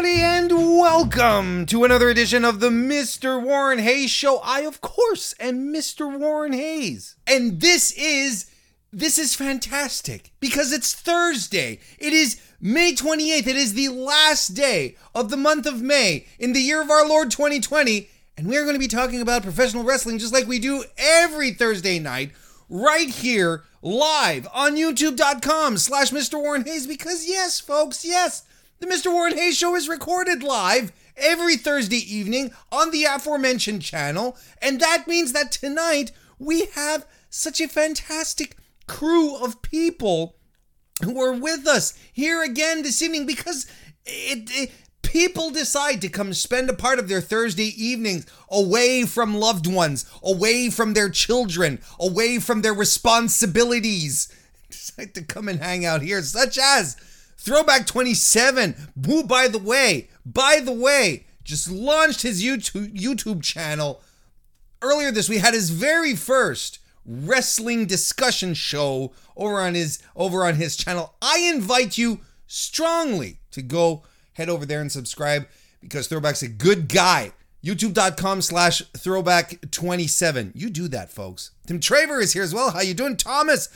everybody, and welcome to another edition of the Mr. Warren Hayes Show. I, of course, am Mr. Warren Hayes. And this is this is fantastic because it's Thursday. It is May 28th. It is the last day of the month of May in the year of our Lord 2020. And we are going to be talking about professional wrestling just like we do every Thursday night right here live on youtube.com slash Mr. Warren Hayes because yes, folks, yes, the Mr. Warren Hayes show is recorded live every Thursday evening on the aforementioned channel. And that means that tonight we have such a fantastic crew of people who are with us here again this evening because it, it people decide to come spend a part of their Thursday evenings away from loved ones, away from their children, away from their responsibilities, decide to come and hang out here, such as Throwback 27, who, by the way, by the way, just launched his YouTube, YouTube channel earlier this week. Had his very first wrestling discussion show over on his over on his channel. I invite you strongly to go head over there and subscribe because Throwback's a good guy. YouTube.com slash throwback 27. You do that, folks. Tim Traver is here as well. How you doing, Thomas?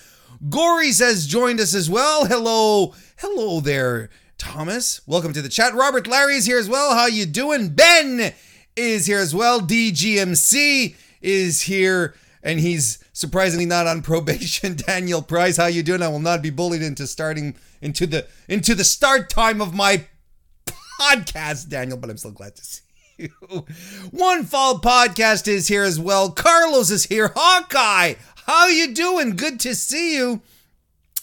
Gories has joined us as well. Hello, hello there, Thomas. Welcome to the chat. Robert Larry is here as well. How you doing? Ben is here as well. DGMC is here, and he's surprisingly not on probation. Daniel Price, how you doing? I will not be bullied into starting into the into the start time of my podcast, Daniel. But I'm still glad to see you. One Fall Podcast is here as well. Carlos is here. Hawkeye, how you doing? Good to see you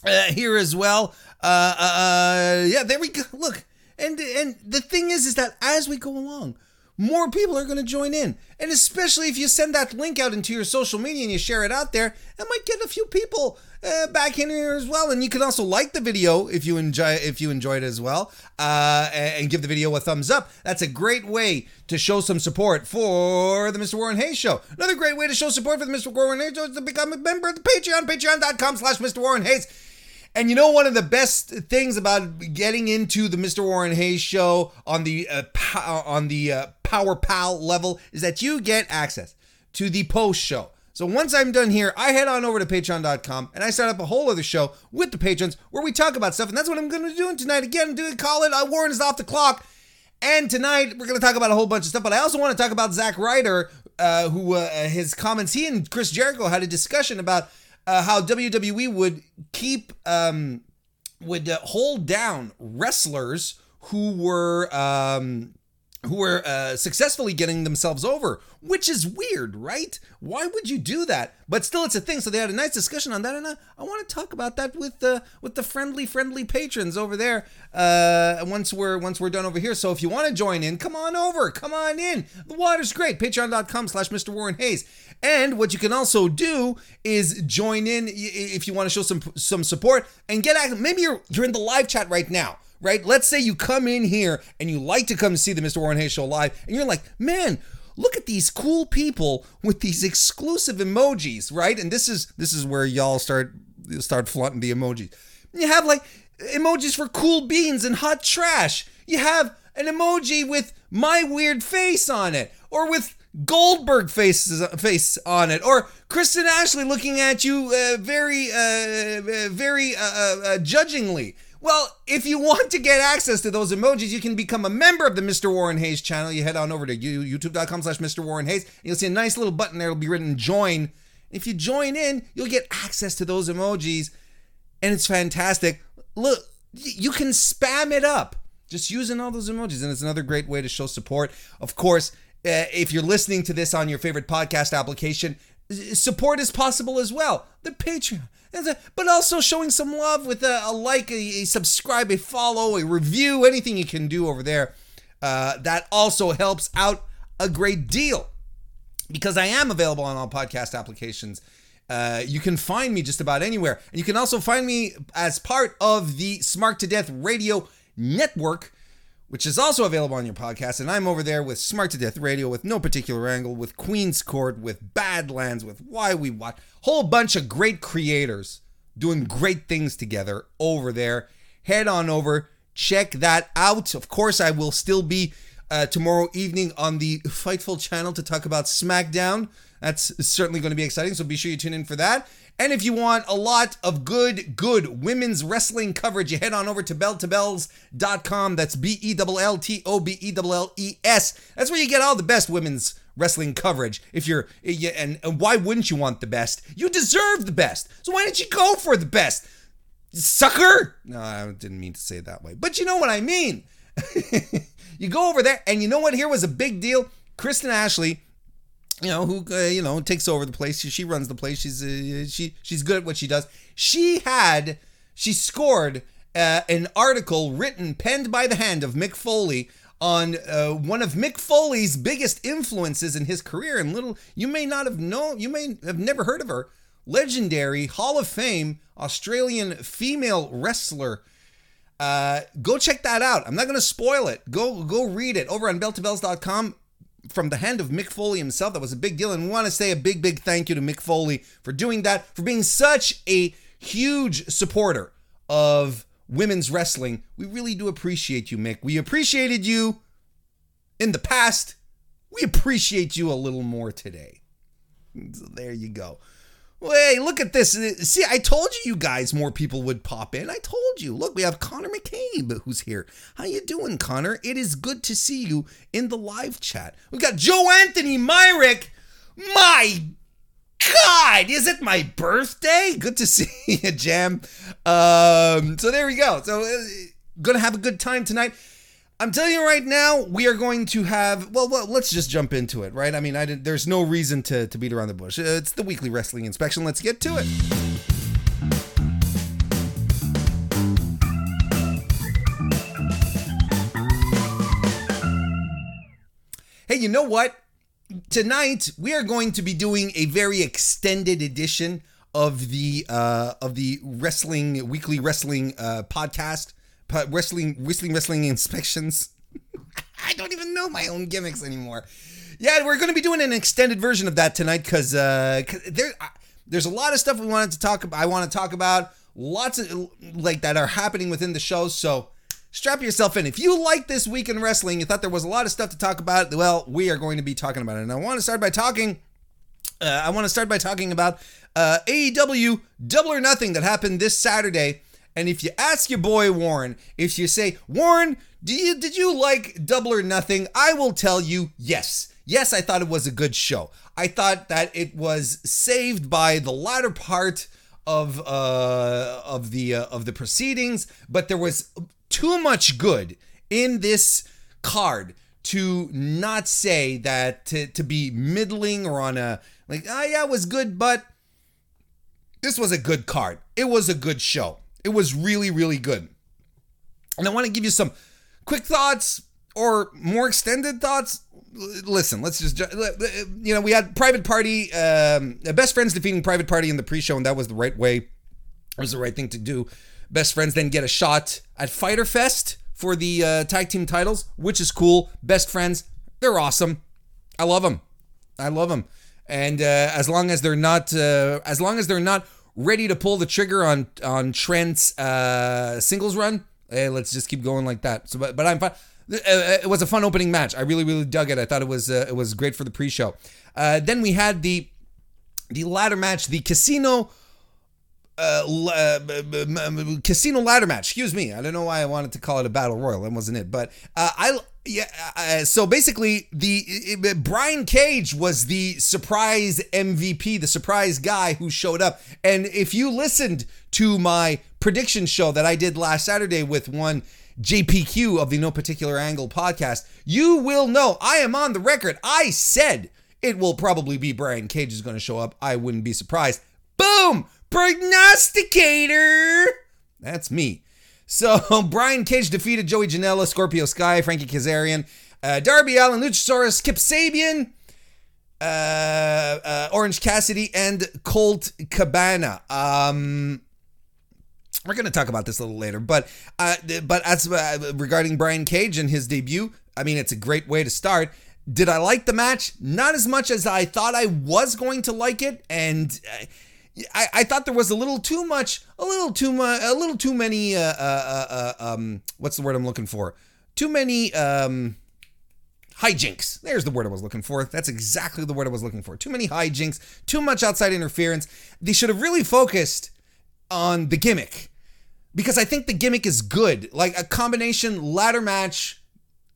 uh, here as well. Uh, uh, uh, yeah, there we go. Look, and and the thing is, is that as we go along, more people are going to join in, and especially if you send that link out into your social media and you share it out there, it might get a few people uh, back in here as well. And you can also like the video if you enjoy if you enjoyed it as well, uh, and give the video a thumbs up. That's a great way to show some support for the Mr. Warren Hayes Show. Another great way to show support for the Mr. Warren Hayes Show is to become a member of the Patreon, patreon.com/slash Mr. Warren Hayes. And you know one of the best things about getting into the Mr. Warren Hayes show on the uh, on the uh, Power Pal level is that you get access to the post show. So once I'm done here, I head on over to patreon.com and I start up a whole other show with the patrons where we talk about stuff. And that's what I'm going to be doing tonight. Again, do call it uh, Warren is off the clock. And tonight we're going to talk about a whole bunch of stuff. But I also want to talk about Zack Ryder, uh, who uh, his comments. He and Chris Jericho had a discussion about uh, how WWE would keep um, would uh, hold down wrestlers who were um, who were uh, successfully getting themselves over, which is weird, right? Why would you do that? But still, it's a thing. So they had a nice discussion on that, and I, I want to talk about that with the with the friendly, friendly patrons over there. Uh, once we're once we're done over here. So if you want to join in, come on over, come on in. The water's great. Patreon.com/slash Mr. Warren Hayes. And what you can also do is join in if you want to show some some support and get active. Maybe you're you're in the live chat right now right? Let's say you come in here and you like to come see the Mr. Warren Hayes show live, and you're like, man, look at these cool people with these exclusive emojis, right? And this is this is where y'all start start flaunting the emojis. You have like emojis for cool beans and hot trash. You have an emoji with my weird face on it, or with Goldberg faces face on it, or Kristen Ashley looking at you uh, very, uh, very uh, uh, judgingly. Well, if you want to get access to those emojis, you can become a member of the Mr. Warren Hayes channel. You head on over to youtube.com slash Mr. Warren Hayes, and you'll see a nice little button there. It'll be written join. If you join in, you'll get access to those emojis, and it's fantastic. Look, you can spam it up just using all those emojis, and it's another great way to show support. Of course, uh, if you're listening to this on your favorite podcast application, support is possible as well. The Patreon but also showing some love with a, a like, a, a, subscribe, a follow, a review, anything you can do over there. Uh, that also helps out a great deal because I am available on all podcast applications. Uh, you can find me just about anywhere. And you can also find me as part of the Smart to Death Radio Network which is also available on your podcast. And I'm over there with Smart to Death Radio, with no particular angle, with Queen's Court, with Badlands, with Why We Watch, whole bunch of great creators doing great things together over there. Head on over, check that out. Of course, I will still be uh, tomorrow evening on the Fightful channel to talk about SmackDown. That's certainly going to be exciting, so be sure you tune in for that. And if you want a lot of good, good women's wrestling coverage, you head on over to belltobelles.com. That's B E L L T O B E L L E S. That's where you get all the best women's wrestling coverage. If you're, and, and why wouldn't you want the best? You deserve the best. So why don't you go for the best? Sucker! No, I didn't mean to say it that way. But you know what I mean. you go over there, and you know what? Here was a big deal. Kristen Ashley you know who uh, you know takes over the place. She, she runs the place. She's uh, she she's good at what she does. She had she scored uh, an article written penned by the hand of Mick Foley on uh, one of Mick Foley's biggest influences in his career. And little you may not have known, you may have never heard of her. Legendary Hall of Fame Australian female wrestler. Uh, go check that out. I'm not going to spoil it. Go go read it over on belltobelles.com from the hand of Mick Foley himself. That was a big deal. And we want to say a big, big thank you to Mick Foley for doing that, for being such a huge supporter of women's wrestling. We really do appreciate you, Mick. We appreciated you in the past. We appreciate you a little more today. So there you go. Hey, look at this. See, I told you you guys more people would pop in. I told you. Look, we have Connor McCabe who's here. How you doing, Connor? It is good to see you in the live chat. We got Joe Anthony Myrick. My God, is it my birthday? Good to see you, Jam. Um, so there we go. So uh, gonna have a good time tonight. I'm telling you right now, we are going to have. Well, well, let's just jump into it, right? I mean, I didn't, there's no reason to to beat around the bush. It's the weekly wrestling inspection. Let's get to it. Hey, you know what? Tonight we are going to be doing a very extended edition of the uh, of the wrestling weekly wrestling uh, podcast wrestling, wrestling, wrestling inspections. I don't even know my own gimmicks anymore. Yeah, we're going to be doing an extended version of that tonight because uh, there, there's a lot of stuff we wanted to talk about. I want to talk about lots of like that are happening within the shows. So strap yourself in. If you like this week in wrestling, you thought there was a lot of stuff to talk about. Well, we are going to be talking about it. And I want to start by talking. Uh, I want to start by talking about uh, AEW Double or Nothing that happened this Saturday. And if you ask your boy Warren, if you say, Warren, do you did you like Double or Nothing? I will tell you yes. Yes, I thought it was a good show. I thought that it was saved by the latter part of uh of the uh, of the proceedings, but there was too much good in this card to not say that to, to be middling or on a like oh yeah it was good but this was a good card it was a good show it was really, really good. And I want to give you some quick thoughts or more extended thoughts. Listen, let's just, you know, we had Private Party, um, Best Friends defeating Private Party in the pre show, and that was the right way. It was the right thing to do. Best Friends then get a shot at Fyter Fest for the uh, tag team titles, which is cool. Best Friends, they're awesome. I love them. I love them. And uh, as long as they're not, uh, as long as they're not ready to pull the trigger on on Trent's uh, singles run. Hey, let's just keep going like that. So, but, but I'm fine. Uh, uh, it was a fun opening match. I really, really dug it. I thought it was uh, it was great for the pre-show. Uh, then we had the the ladder match, the casino uh, uh, casino ladder match. Excuse me. I don't know why I wanted to call it a battle royal. That wasn't it. But uh, I yeah. Uh, so basically, the it, Brian Cage was the surprise MVP, the surprise guy who showed up. And if you listened to my prediction show that I did last Saturday with one. JPQ of the No Particular Angle podcast, you will know I am on the record. I said it will probably be Brian Cage is going to show up. I wouldn't be surprised. Boom! prognosticator. That's me. So Brian Cage defeated Joey Janela, Scorpio Sky, Frankie Kazarian, uh, Darby Allin, Luchasaurus, Kip Sabian, uh, uh, Orange Cassidy, and Colt Cabana. Um, we're going to talk about this a little later, but uh, but as uh, regarding Brian Cage and his debut, I mean it's a great way to start. Did I like the match? Not as much as I thought I was going to like it, and uh, I, I thought there was a little too much, a little too much, a little too many. Uh, uh, uh, um, what's the word I'm looking for? Too many um, hijinks. There's the word I was looking for. That's exactly the word I was looking for. Too many hijinks. Too much outside interference. They should have really focused on the gimmick because I think the gimmick is good. Like a combination ladder match,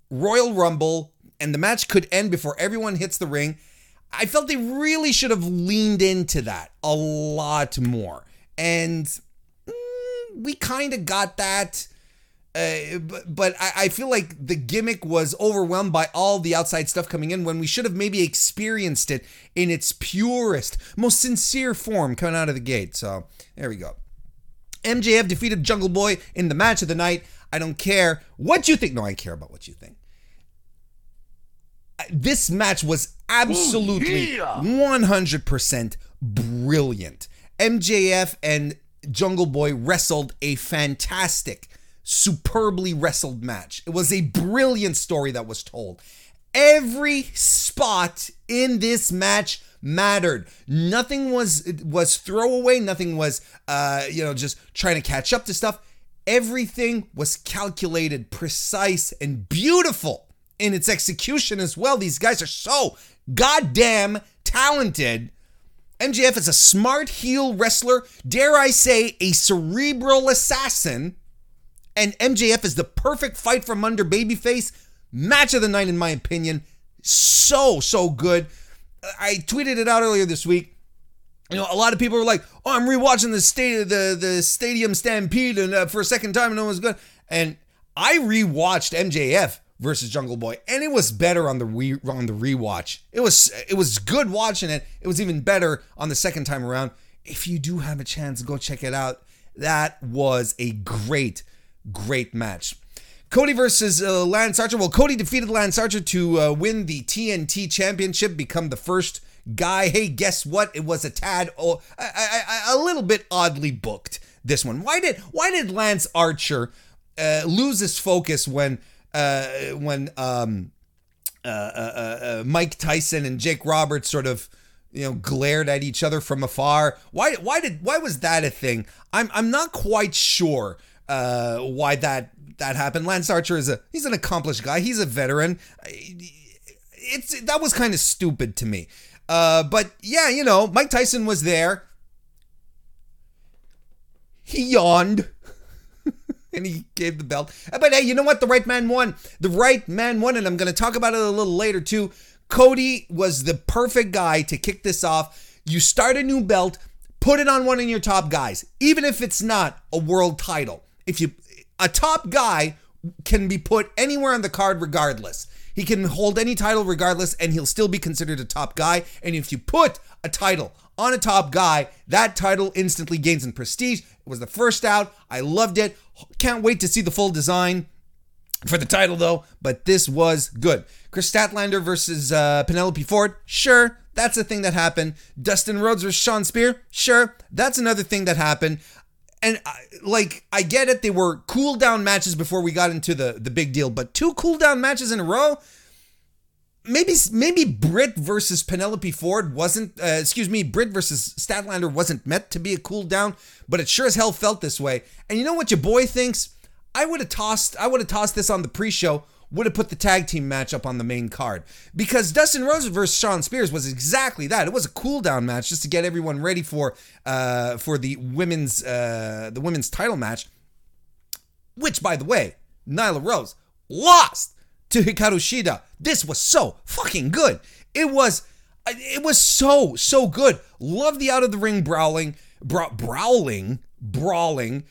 Royal Rumble, and the match could end before everyone hits the ring. I felt they really should have leaned into that a lot more. And mm, we kind of got that. Uh, but, but I, I feel like the gimmick was overwhelmed by all the outside stuff coming in when we should have maybe experienced it in its purest, most sincere form coming out of the gate. So there we go. MJF defeated Jungle Boy in the match of the night. I don't care what you think. No, I care about what you think. This match was absolutely 100% brilliant. MJF and Jungle Boy wrestled a fantastic, superbly wrestled match. It was a brilliant story that was told. Every spot in this match mattered. Nothing was was throwaway. Nothing was uh, you know just trying to catch up to stuff. Everything was calculated, precise, and beautiful in its execution as well. These guys are so goddamn talented. MJF is a smart heel wrestler, dare I say, a cerebral assassin. And MJF is the perfect fight from under babyface. Match of the night, in my opinion. So, so good. I tweeted it out earlier this week. You know, a lot of people were like, "Oh, I'm rewatching the state the the Stadium Stampede and uh, for a second time, and it was good." And I rewatched MJF versus Jungle Boy, and it was better on the re on the rewatch. It was it was good watching it. It was even better on the second time around. If you do have a chance, go check it out. That was a great, great match. Cody versus uh, Lance Archer. Well, Cody defeated Lance Archer to uh, win the TNT Championship, become the first guy. Hey, guess what? It was a tad, oh, a, a, a little bit oddly booked. This one. Why did Why did Lance Archer uh, lose his focus when uh, when um, uh, uh, Mike Tyson and Jake Roberts sort of you know glared at each other from afar? Why Why did Why was that a thing? I'm I'm not quite sure why that that happened. Lance Archer is a he's an accomplished guy. He's a veteran. It's that was kind of stupid to me. Uh, but yeah, you know, Mike Tyson was there. He yawned. and he gave the belt. But hey, you know what? The right man won. The right man won, and I'm going to talk about it a little later too. Cody was the perfect guy to kick this off. You start a new belt, put it on one of your top guys, even if it's not a world title. If you a top guy can be put anywhere on the card regardless. He can hold any title regardless, and he'll still be considered a top guy. And if you put a title on a top guy, that title instantly gains in prestige. Was the first out. I loved it. Can't wait to see the full design for the title, though. But this was good. Kris Statlander versus uh, Penelope Ford. Sure, that's a thing that happened. Dustin Rhodes versus Shawn Spear. Sure, that's another thing that happened and I, like I get it, they were cool down matches before we got into the the big deal, but two cool down matches in a row. Maybe maybe Britt versus Penelope Ford wasn't. Uh, excuse me, Britt versus Statlander wasn't meant to be a cool down, but it sure as hell felt this way. And you know what your boy thinks? I would have tossed. I would have tossed this on the pre-show would have put the tag team match up on the main card because Dustin Rhodes versus Shawn Spears was exactly that. It was a cool down match just to get everyone ready for uh, for the women's uh, the women's title match. Which, by the way, Nyla Rose lost to Hikaru Shida. This was so fucking good. It was it was so so good. Love the out of the ring brawling, bra- brawling, brawling.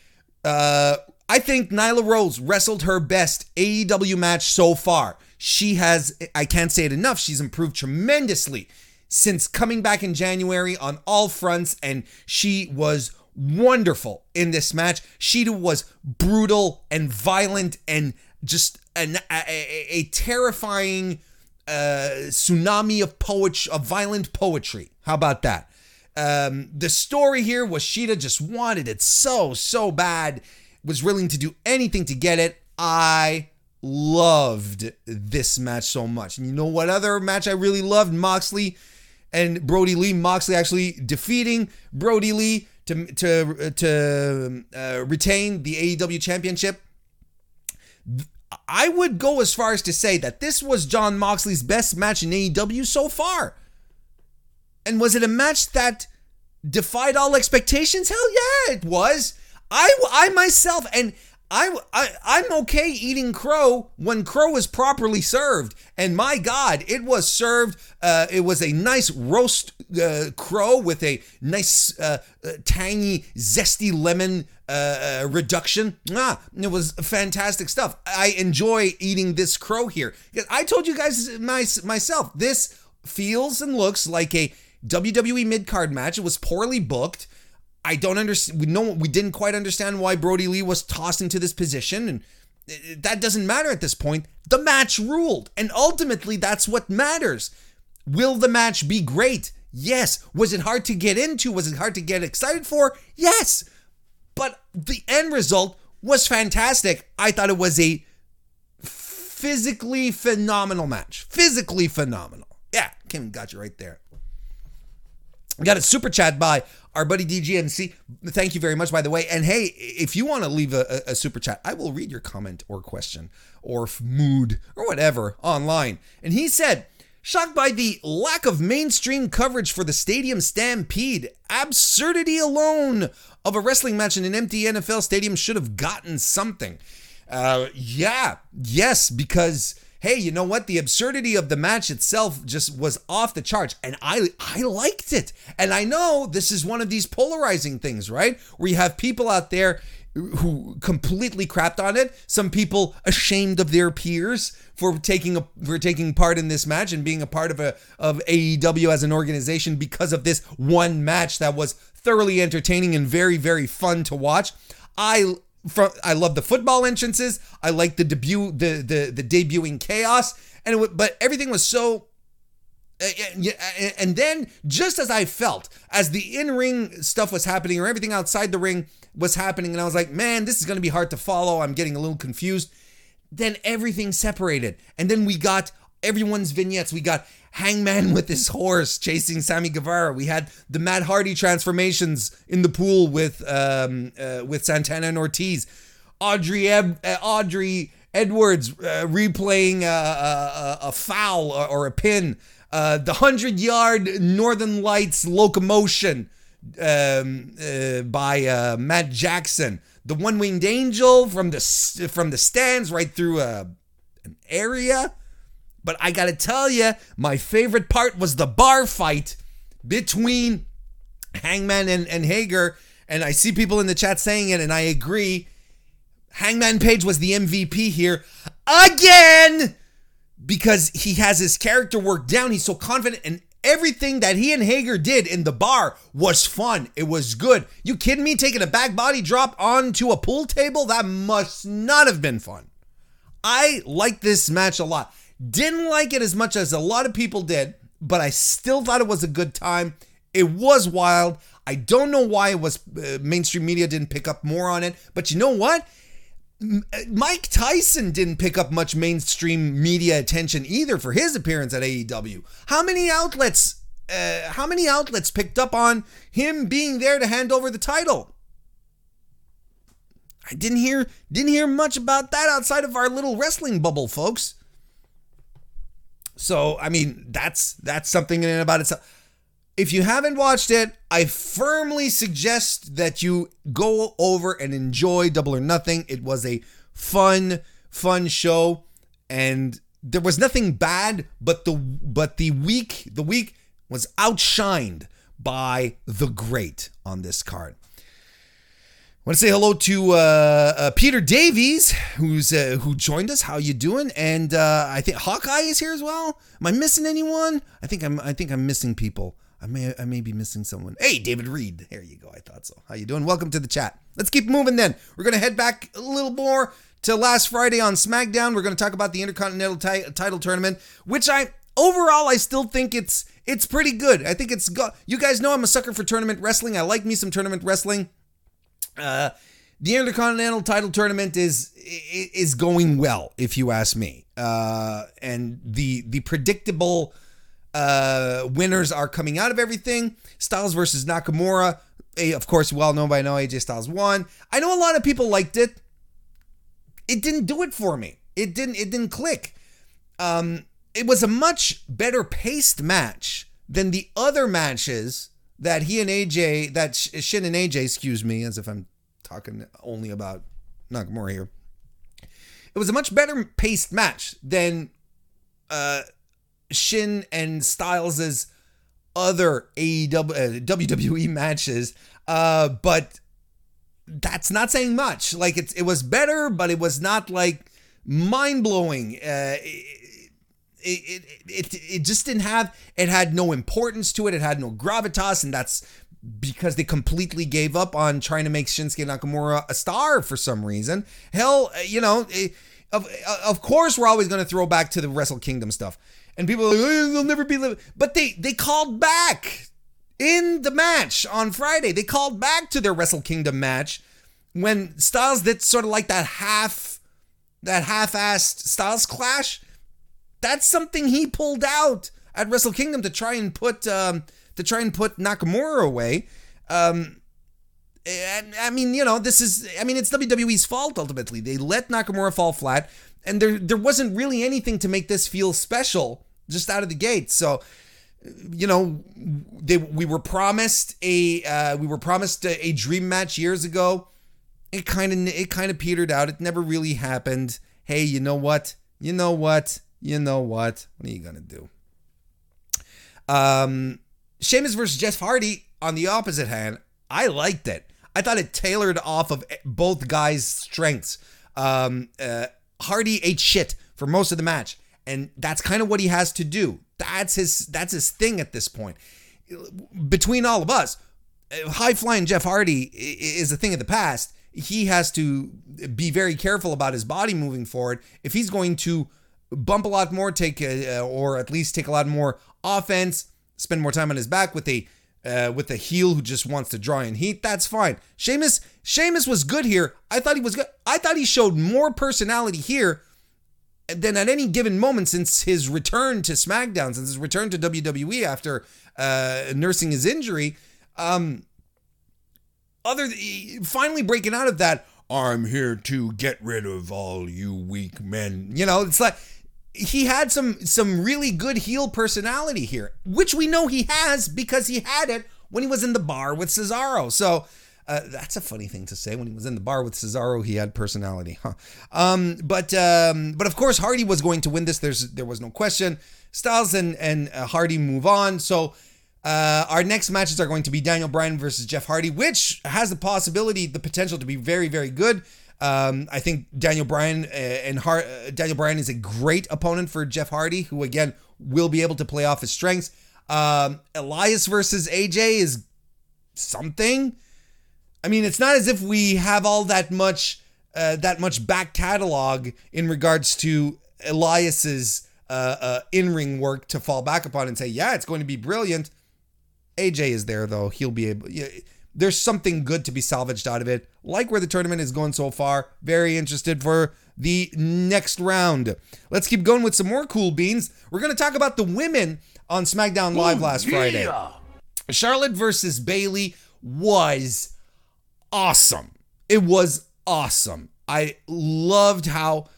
Uh, I think Nyla Rose wrestled her best AEW match so far. She has, I can't say it enough, she's improved tremendously since coming back in January on all fronts, and she was wonderful in this match. She was brutal and violent and just an, a, a, terrifying uh, tsunami of poetry, of violent poetry. How about that? Um, the story here was Shida just wanted it so, so bad was willing to do anything to get it. I loved this match so much. And you know what other match I really loved? Moxley and Brodie Lee, Moxley actually defeating Brodie Lee to to to uh, retain the AEW championship. I would go as far as to say that this was Jon Moxley's best match in AEW so far. And was it a match that defied all expectations? Hell yeah, it was. I I myself and I, I I'm okay eating crow when crow is properly served, and my God, it was served. Uh, it was a nice roast uh, crow with a nice uh, uh tangy, zesty lemon uh, uh, reduction. Ah, it was fantastic stuff. I enjoy eating this crow here. I told you guys my, myself, this feels and looks like a WWE mid card match. It was poorly booked. I don't understand. We know we didn't quite understand why Brodie Lee was tossed into this position, and that doesn't matter at this point. The match ruled, and ultimately, that's what matters. Will the match be great? Yes. Was it hard to get into? Was it hard to get excited for? Yes. But the end result was fantastic. I thought it was a physically phenomenal match. Physically phenomenal. Yeah, Kim got you right there. We got a super chat by our buddy DGMC. Thank you very much, by the way. And hey, if you want to leave a, a, super chat, I will read your comment or question or mood or whatever online. And he said, shocked by the lack of mainstream coverage for the stadium stampede. Absurdity alone of a wrestling match in an empty NFL stadium should have gotten something. Uh, yeah, yes, because hey, you know what? The absurdity of the match itself just was off the charts, and I I liked it. And I know this is one of these polarizing things, right? Where you have people out there who completely crapped on it. Some people ashamed of their peers for taking a for taking part in this match and being a part of a of AEW as an organization because of this one match that was thoroughly entertaining and very very fun to watch. I from I love the football entrances. I like the debut, the the the debuting chaos, and it, but everything was so. And then, just as I felt, as the in ring stuff was happening, or everything outside the ring was happening, and I was like, man, this is going to be hard to follow. I'm getting a little confused. Then everything separated. And then we got everyone's vignettes. We got Hangman with his horse chasing Sammy Guevara. We had the Matt Hardy transformations in the pool with um, uh, with Santana and Ortiz. Audrey Eb- uh, Audrey Edwards uh, replaying a, a, a, foul or, a pin. Uh, the hundred yard Northern Lights locomotion um, uh, by uh, Matt Jackson. The one winged angel from the from the stands right through a, an area but I gotta tell you, my favorite part was the bar fight between Hangman and, and Hager. And I see people in the chat saying it, and I agree. Hangman Page was the MVP here again because he has his character work down. He's so confident, and everything that he and Hager did in the bar was fun. It was good. You kidding me? Taking a back body drop onto a pool table? That must not have been fun. I like this match a lot. Didn't like it as much as a lot of people did, but I still thought it was a good time. It was wild. I don't know why it was uh, mainstream media didn't pick up more on it, but you know what? Uh, Mike Tyson didn't pick up much mainstream media attention either for his appearance at AEW. How many outlets uh, how many outlets picked up on him being there to hand over the title? I didn't hear didn't hear much about that outside of our little wrestling bubble, folks. So, I mean, that's that's something in and about itself. If you haven't watched it, I firmly suggest that you go over and enjoy Double or Nothing. It was a fun, fun show, and there was nothing bad, but the but the week the week was outshined by the great on this card. I want to say hello to uh, uh, Peter Davies, who's uh, who joined us. How you doing? And uh, I think Hawkeye is here as well. Am I missing anyone? I think I'm. I think I'm missing people. I may. I may be missing someone. Hey, David Reed. There you go. I thought so. How you doing? Welcome to the chat. Let's keep moving. Then we're gonna head back a little more to last Friday on SmackDown. We're gonna talk about the Intercontinental t- Title Tournament, which I overall I still think it's it's pretty good. I think it's got. You guys know I'm a sucker for tournament wrestling. I like me some tournament wrestling. Uh, the Intercontinental Title Tournament is is going well, if you ask me. Uh, and the the predictable uh, winners are coming out of everything. Styles versus Nakamura. Of course, well known by now, AJ Styles won. I know a lot of people liked it. It didn't do it for me. It didn't. It didn't click. Um, it was a much better paced match than the other matches that he and AJ, that Shin and AJ, excuse me, as if I'm talking only about Nakamura here. It was a much better paced match than uh, Shin and Styles' other AEW, uh, WWE matches, uh, but that's not saying much. Like it, it was better, but it was not like mind blowing. Uh, it, it, it, it just didn't have, it had no importance to it. It had no gravitas, and that's because they completely gave up on trying to make Shinsuke Nakamura a star for some reason. Hell, uh, you know, eh, of, uh, of course we're always going to throw back to the Wrestle Kingdom stuff. And people are like, oh, they'll never be living. But they they called back in the match on Friday. They called back to their Wrestle Kingdom match when Styles did sort of like that half that half-assed Styles clash. That's something he pulled out at Wrestle Kingdom to try and put um, to try and put Nakamura away. Um, and I mean, you know, this is I mean, it's WWE's fault ultimately. They let Nakamura fall flat, and there there wasn't really anything to make this feel special just out of the gate. So, you know, they we were promised a uh, we were promised a, a dream match years ago. It kind of it kind of petered out. It never really happened. Hey, you know what? You know what? You know what? What are you gonna do? Um, Sheamus versus Jeff Hardy on the opposite hand. I liked it. I thought it tailored off of both guys' strengths. Um, uh, Hardy ate shit for most of the match, and that's kind of what he has to do. That's his that's his thing at this point. Between all of us, high flying Jeff Hardy is a thing of the past. He has to be very careful about his body moving forward if he's going to bump a lot more, take a, or at least take a lot more offense, spend more time on his back with a uh, with a heel who just wants to draw in heat. That's fine. Sheamus, Sheamus was good here. I thought he was good. I thought he showed more personality here than at any given moment since his return to SmackDown, since his return to WWE after uh, nursing his injury. Um, other finally breaking out of that, I'm here to get rid of all you weak men. You know, it's like he had some some really good heel personality here, which we know he has because he had it when he was in the bar with Cesaro. So uh, that's a funny thing to say. When he was in the bar with Cesaro, he had personality, huh? Um, but um, but of course, Hardy was going to win this. There's there was no question. Styles and and uh, Hardy move on. So uh, our next matches are going to be Daniel Bryan versus Jeff Hardy, which has the possibility, the potential to be very very good. Um, I think Daniel Bryan uh, and Har- uh, Daniel Bryan is a great opponent for Jeff Hardy, who again will be able to play off his strengths. Um, Elias versus AJ is something. I mean, it's not as if we have all that much uh, that much back catalog in regards to Elias's uh, uh, in-ring work to fall back upon and say, yeah, it's going to be brilliant. AJ is there though; he'll be able. Yeah, there's something good to be salvaged out of it. Like where the tournament is going so far. Very interested for the next round. Let's keep going with some more cool beans. We're going to talk about the women on SmackDown Live Ooh, last yeah. Friday. Charlotte versus Bayley was awesome. It was awesome. I loved how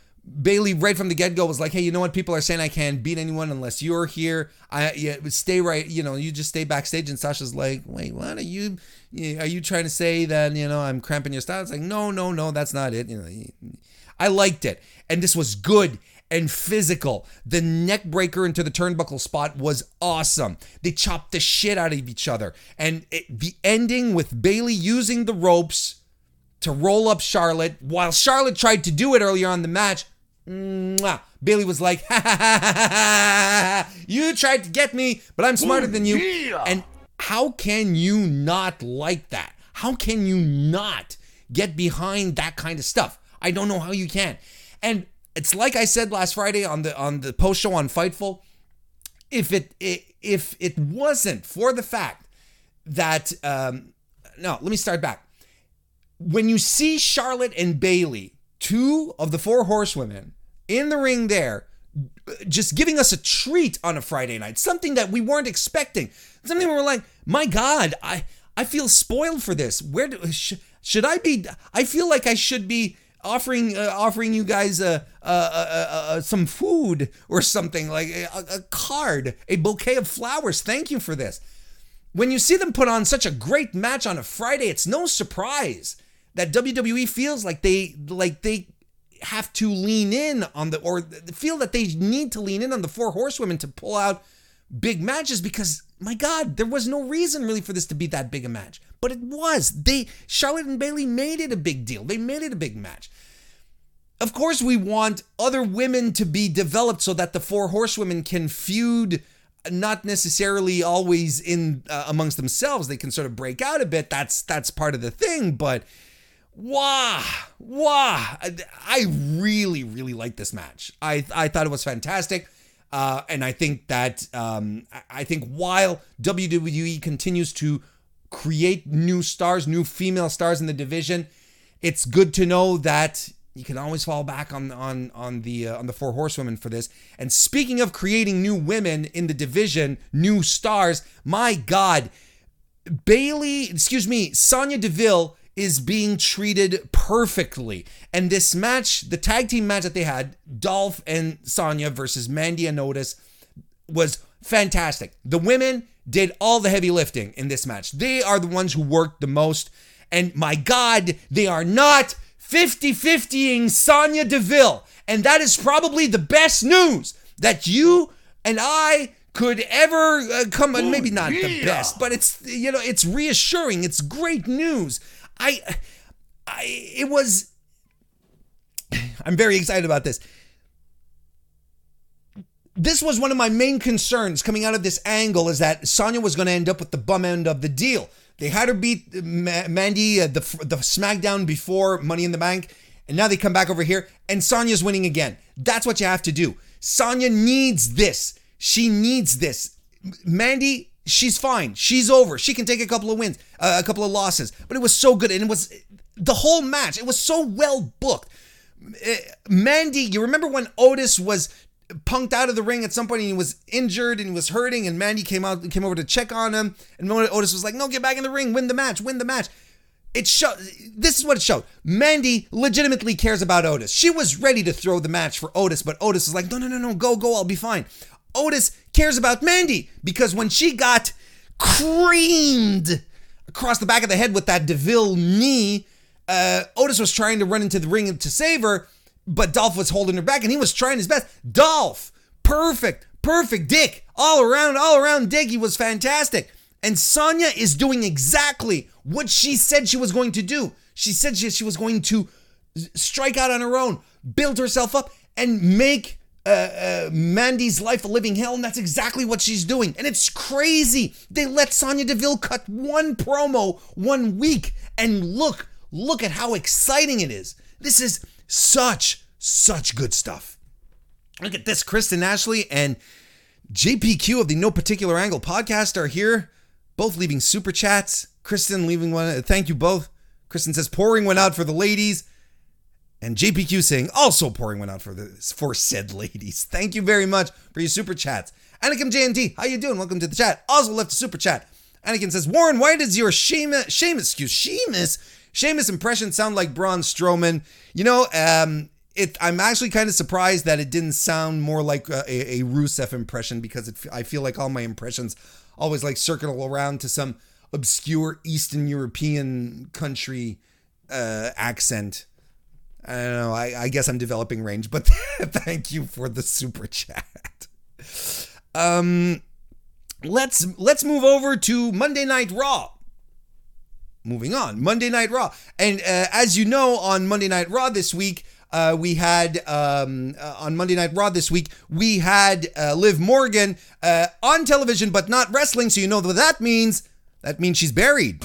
Bayley right from the get go was like, "Hey, you know what? People are saying I can't beat anyone unless you're here. I yeah, stay right. You know, you just stay backstage." And Sasha's like, "Wait, what are you? Are you trying to say that you know I'm cramping your style?" It's like, "No, no, no, that's not it." You know, I liked it, and this was good and physical. The neck breaker into the turnbuckle spot was awesome. They chopped the shit out of each other, and it, the ending with Bayley using the ropes to roll up Charlotte while Charlotte tried to do it earlier on the match Mwah. Bayley was like, ha, ha, ha, you tried to get me, but I'm smarter than you. Yeah. And how can you not like that? How can you not get behind that kind of stuff? I don't know how you can. And it's like I said last Friday on the on the post show on Fightful. If it, if it wasn't for the fact that um, no, let me start back. When you see Charlotte and Bayley, two of the four horsewomen in the ring there just giving us a treat on a Friday night, something that we weren't expecting, something where we were like, my God, I I feel spoiled for this. Where do, sh- should I be? I feel like I should be offering uh, offering you guys some food or something like a, a card, a bouquet of flowers. Thank you for this. When you see them put on such a great match on a Friday, it's no surprise that WWE feels like they like they have to lean in on the or feel that they need to lean in on the four horsewomen to pull out big matches because my god there was no reason really for this to be that big a match. But it was. They charlotte and bayley made it a big deal. They made it a big match. Of course we want other women to be developed so that the four horsewomen can feud not necessarily always in uh, amongst themselves. They can sort of break out a bit. That's that's part of the thing but Wow, wow! I really, really like this match. I I thought it was fantastic, uh, and I think that um, I think while WWE continues to create new stars, new female stars in the division, it's good to know that you can always fall back on on on the uh, on the four horsewomen for this. And speaking of creating new women in the division, new stars, my God, Bayley, excuse me, Sonya Deville is being treated perfectly. And this match, the tag team match that they had, Dolph and Sonya versus Mandy and Otis, was fantastic. The women did all the heavy lifting in this match. They are the ones who worked the most. And my God, they are not 50 50ing Sonya Deville. And that is probably the best news that you and I could ever uh, come maybe not the best but it's you know it's reassuring it's great news I, I, it was. I'm very excited about this. This was one of my main concerns coming out of this angle is that Sonya was going to end up with the bum end of the deal. They had her beat Mandy uh, the the SmackDown before Money in the Bank, and now they come back over here and Sonya's winning again. That's what you have to do. Sonya needs this. She needs this. Mandy she's fine. She's over. She can take a couple of wins, uh, a couple of losses. But it was so good, and it was the whole match. It was so well booked. Uh, Mandy, you remember when Otis was punked out of the ring at some point and he was injured and he was hurting, and Mandy came out, came over to check on him, and Otis was like, "No, get back in the ring, win the match, win the match." It showed. This is what it showed. Mandy legitimately cares about Otis. She was ready to throw the match for Otis, but Otis was like, "No, no, no, no, go, go, I'll be fine." Otis cares about Mandy because when she got creamed across the back of the head with that DeVille knee, uh, Otis was trying to run into the ring to save her, but Dolph was holding her back and he was trying his best. Dolph, perfect, perfect dick. All around, all around dick. He was fantastic. And Sonya is doing exactly what she said she was going to do. She said she, she was going to strike out on her own, build herself up, and make uh, uh, Mandy's life a living hell, and that's exactly what she's doing. And it's crazy. They let Sonya Deville cut one promo one week, and look, look at how exciting it is. This is such, such good stuff. Look at this. Kristen Ashley and JPQ of the No Particular Angle podcast are here, both leaving super chats. Kristen leaving one. Thank you both. Kristen says, pouring one out for the ladies. And JPQ saying, also pouring one out for the for said ladies. Thank you very much for your super chats. Anakin JNT, how you doing? Welcome to the chat. Also left a super chat. Anakin says, Warren, why does your Sheamus, Sheamus, excuse, Sheamus, Sheamus impression sound like Braun Strowman? You know, um, it, I'm actually kind of surprised that it didn't sound more like a, a, a Rusev impression because it, I feel like all my impressions always like circle around to some obscure Eastern European country uh, accent. I don't know. I, I guess I'm developing range, but thank you for the super chat. Um, let's let's move over to Monday Night Raw. Moving on, Monday Night Raw, and uh, as you know, on Monday Night Raw this week, uh, we had um, uh, on Monday Night Raw this week we had uh, Liv Morgan uh, on television, but not wrestling. So you know what that means. That means she's buried.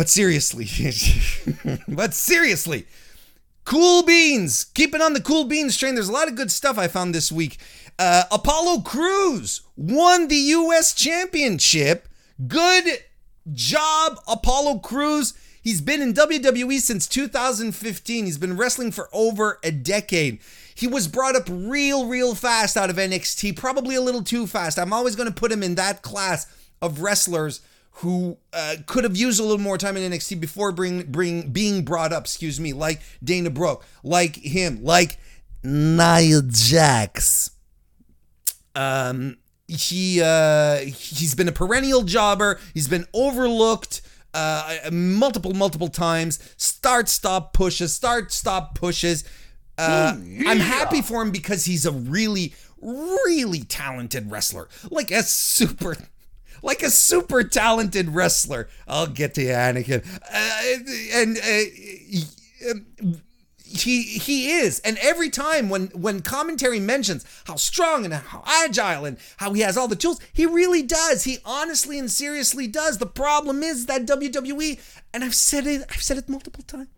But seriously, but seriously, cool beans. Keeping on the cool beans train. There's a lot of good stuff I found this week. Uh, Apollo Crews won the U.S. Championship. Good job, Apollo Crews. He's been in WWE since 2015. He's been wrestling for over a decade. He was brought up real, real fast out of NXT, probably a little too fast. I'm always going to put him in that class of wrestlers who uh, could have used a little more time in NXT before bring, bring, being brought up, excuse me, like Dana Brooke, like him, like Nia Jax. Um, he uh, he's been a perennial jobber. He's been overlooked uh, multiple multiple times. Start stop pushes. Start stop pushes. Uh, yeah. I'm happy for him because he's a really really talented wrestler. Like a super like a super talented wrestler. I'll get to you, Anakin. Uh, and uh, he he is and every time when when commentary mentions how strong and how agile and how he has all the tools he really does he honestly and seriously does the problem is that WWE and I've said it I've said it multiple times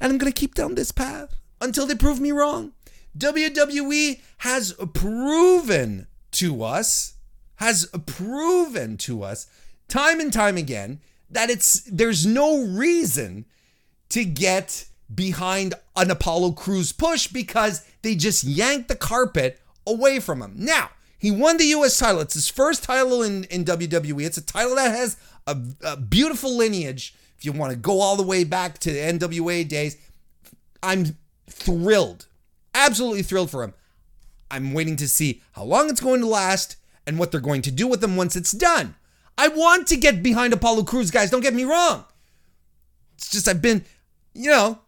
and I'm to keep down this path until they prove me wrong WWE has proven to us has proven to us time and time again that it's there's no reason to get behind an Apollo Crews push because they just yanked the carpet away from him. Now, he won the US title. It's his first title in, in WWE. It's a title that has a, a beautiful lineage. If you want to go all the way back to the NWA days, I'm thrilled, absolutely thrilled for him. I'm waiting to see how long it's going to last and what they're going to do with them once it's done. I want to get behind Apollo Crews, guys. Don't get me wrong. It's just I've been, you know,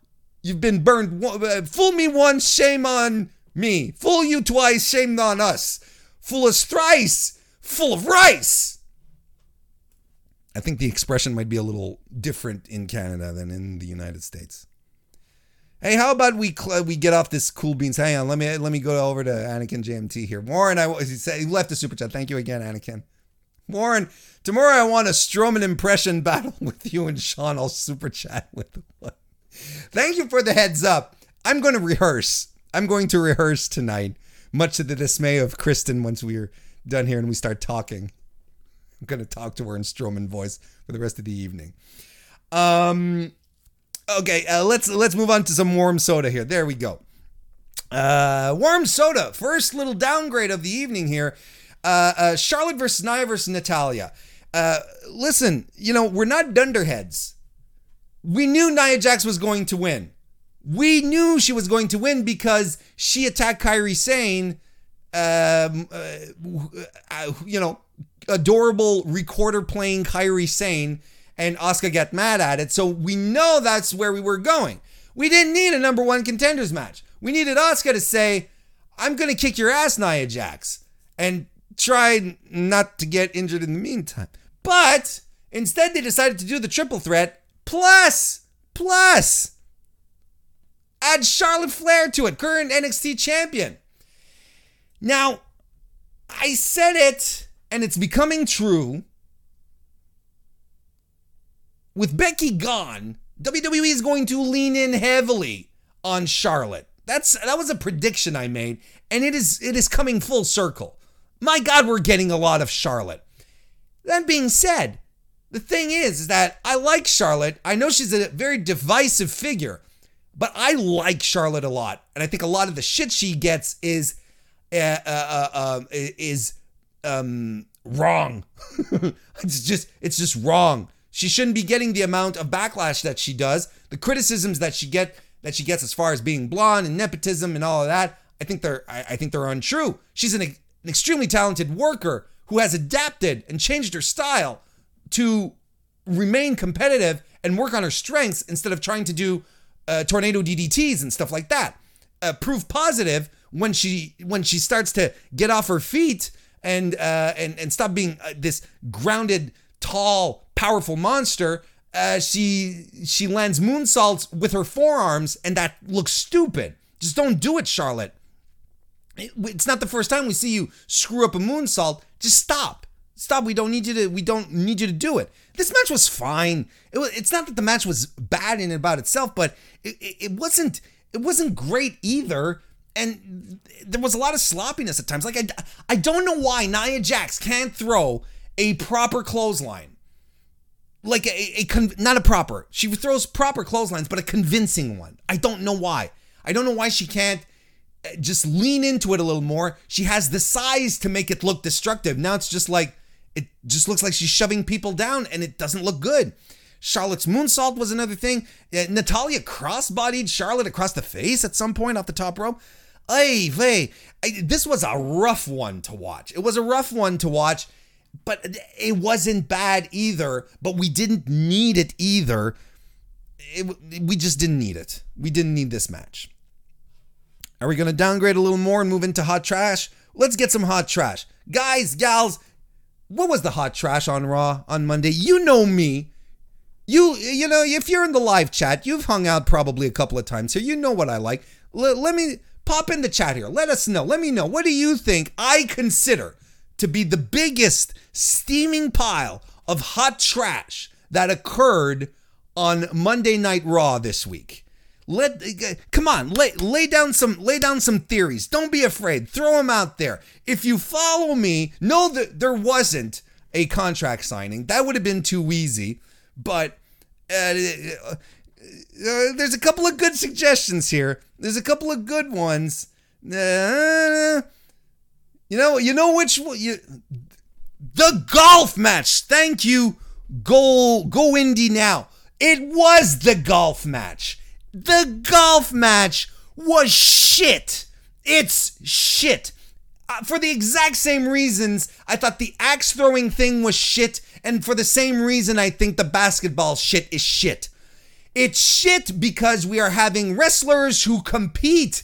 You've been burned. Uh, fool me once, shame on me. Fool you twice, shame on us. Fool us thrice, full of rice. I think the expression might be a little different in Canada than in the United States. Hey, how about we cl- we get off this cool beans? Hang on, let me let me go over to Anakin JMT here. Warren, I he, said, he left a super chat. Thank you again, Anakin. Warren, tomorrow I want a Strowman impression battle with you and Sean. I'll super chat with what? Thank you for the heads up. I'm going to rehearse. I'm going to rehearse tonight, much to the dismay of Kristen once we're done here and we start talking. I'm going to talk to her in Strowman voice for the rest of the evening. Um, okay, uh, let's let's move on to some warm soda here. There we go. Uh, warm soda. First little downgrade of the evening here. Uh, uh, Charlotte versus Nia versus Natalya. Uh, listen, you know we're not dunderheads. We knew Nia Jax was going to win. We knew she was going to win because she attacked Kairi Sane, um, uh, you know, adorable recorder playing Kairi Sane, and Asuka got mad at it. So we know that's where we were going. We didn't need a number one contenders match. We needed Asuka to say, I'm going to kick your ass, Nia Jax, and try not to get injured in the meantime. But instead, they decided to do the triple threat Plus, plus, add Charlotte Flair to it, current NXT champion. Now, I said it, and it's becoming true. With Becky gone, WWE is going to lean in heavily on Charlotte. That's that was a prediction I made, and it is it is coming full circle. My God, we're getting a lot of Charlotte. That being said, the thing is, is that I like Charlotte. I know she's a very divisive figure, but I like Charlotte a lot, and I think a lot of the shit she gets is uh, uh, uh, um, is um, wrong. it's just it's just wrong. She shouldn't be getting the amount of backlash that she does. The criticisms that she get that she gets as far as being blonde and nepotism and all of that, I think they're I, I think they're untrue. She's an, an extremely talented worker who has adapted and changed her style to remain competitive and work on her strengths instead of trying to do uh, tornado DDTs and stuff like that. Uh, proof positive when she when she starts to get off her feet and uh, and and stop being uh, this grounded, tall, powerful monster. Uh, she she lands moonsaults with her forearms, and that looks stupid. Just don't do it, Charlotte. It's not the first time we see you screw up a moonsault. Just stop. Stop. We don't need you to. We don't need you to do it. This match was fine. It was, it's not that the match was bad in and about itself, but it, it, it wasn't. It wasn't great either. And there was a lot of sloppiness at times. Like I, I don't know why Nia Jax can't throw a proper clothesline. like a, a con- not a proper. She throws proper clotheslines, but a convincing one. I don't know why. I don't know why she can't uh, just lean into it a little more. She has the size to make it look destructive. Now it's just like it just looks like she's shoving people down, and it doesn't look good. Charlotte's moonsault was another thing. Uh, Natalya crossbodied Charlotte across the face at some point off the top rope. Ay, vey. This was a rough one to watch. It was a rough one to watch, but it wasn't bad either. But we didn't need it either. It, we just didn't need it. We didn't need this match. Are we going to downgrade a little more and move into hot trash? Let's get some hot trash. Guys, gals, what was the hot trash on Raw on Monday? You know me. You you know, if you're in the live chat, you've hung out probably a couple of times here. You know what I like. L- let me pop in the chat here. Let us know. Let me know. What do you think I consider to be the biggest steaming pile of hot trash that occurred on Monday Night Raw this week? Let come on, lay lay down some lay down some theories. Don't be afraid. Throw them out there. If you follow me, know that there wasn't a contract signing. That would have been too easy. But uh, uh, there's a couple of good suggestions here. There's a couple of good ones. Uh, you know, you know which. You, the golf match. Thank you. Go, go Indy now. It was the golf match. The golf match was shit. It's shit. Uh, for the exact same reasons, I thought the axe throwing thing was shit, and for the same reason, I think the basketball shit is shit. It's shit because we are having wrestlers who compete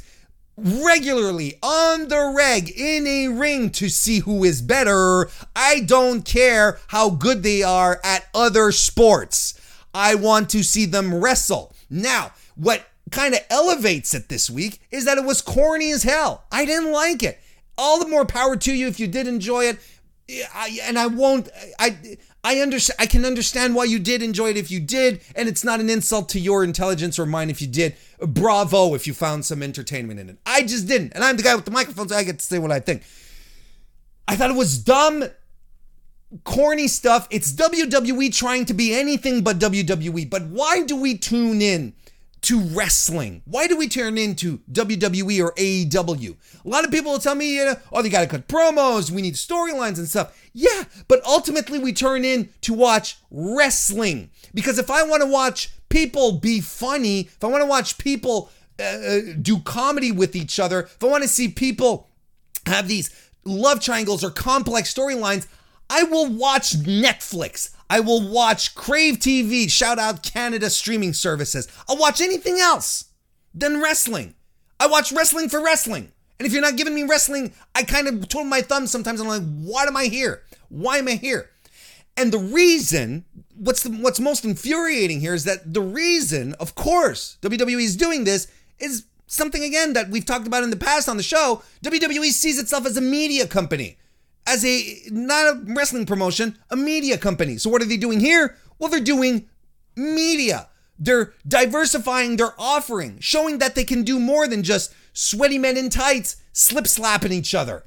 regularly on the reg in a ring to see who is better. I don't care how good they are at other sports. I want to see them wrestle. Now, what kind of elevates it this week is that it was corny as hell. I didn't like it. All the more power to you if you did enjoy it. I, and I won't. I I understand. I can understand why you did enjoy it if you did, and it's not an insult to your intelligence or mine if you did. Bravo if you found some entertainment in it. I just didn't, and I'm the guy with the microphone, so I get to say what I think. I thought it was dumb corny stuff. It's WWE trying to be anything but WWE. But why do we tune in to wrestling? Why do we turn into WWE or AEW? A lot of people will tell me, you know, oh, they got to cut promos, we need storylines and stuff. Yeah, but ultimately we turn in to watch wrestling. Because if I want to watch people be funny, if I want to watch people uh, uh, do comedy with each other, if I want to see people have these love triangles or complex storylines, I will watch Netflix. I will watch Crave TV, shout out Canada streaming services. I'll watch anything else than wrestling. I watch wrestling for wrestling. And if you're not giving me wrestling, I kind of twirl my thumbs sometimes. I'm like, what am I here? Why am I here? And the reason, what's the, what's most infuriating here is that the reason, of course, WWE is doing this is something again that we've talked about in the past on the show. WWE sees itself as a media company as a not a wrestling promotion, a media company. So what are they doing here? Well, they're doing media. They're diversifying their offering, showing that they can do more than just sweaty men in tights slip slapping each other.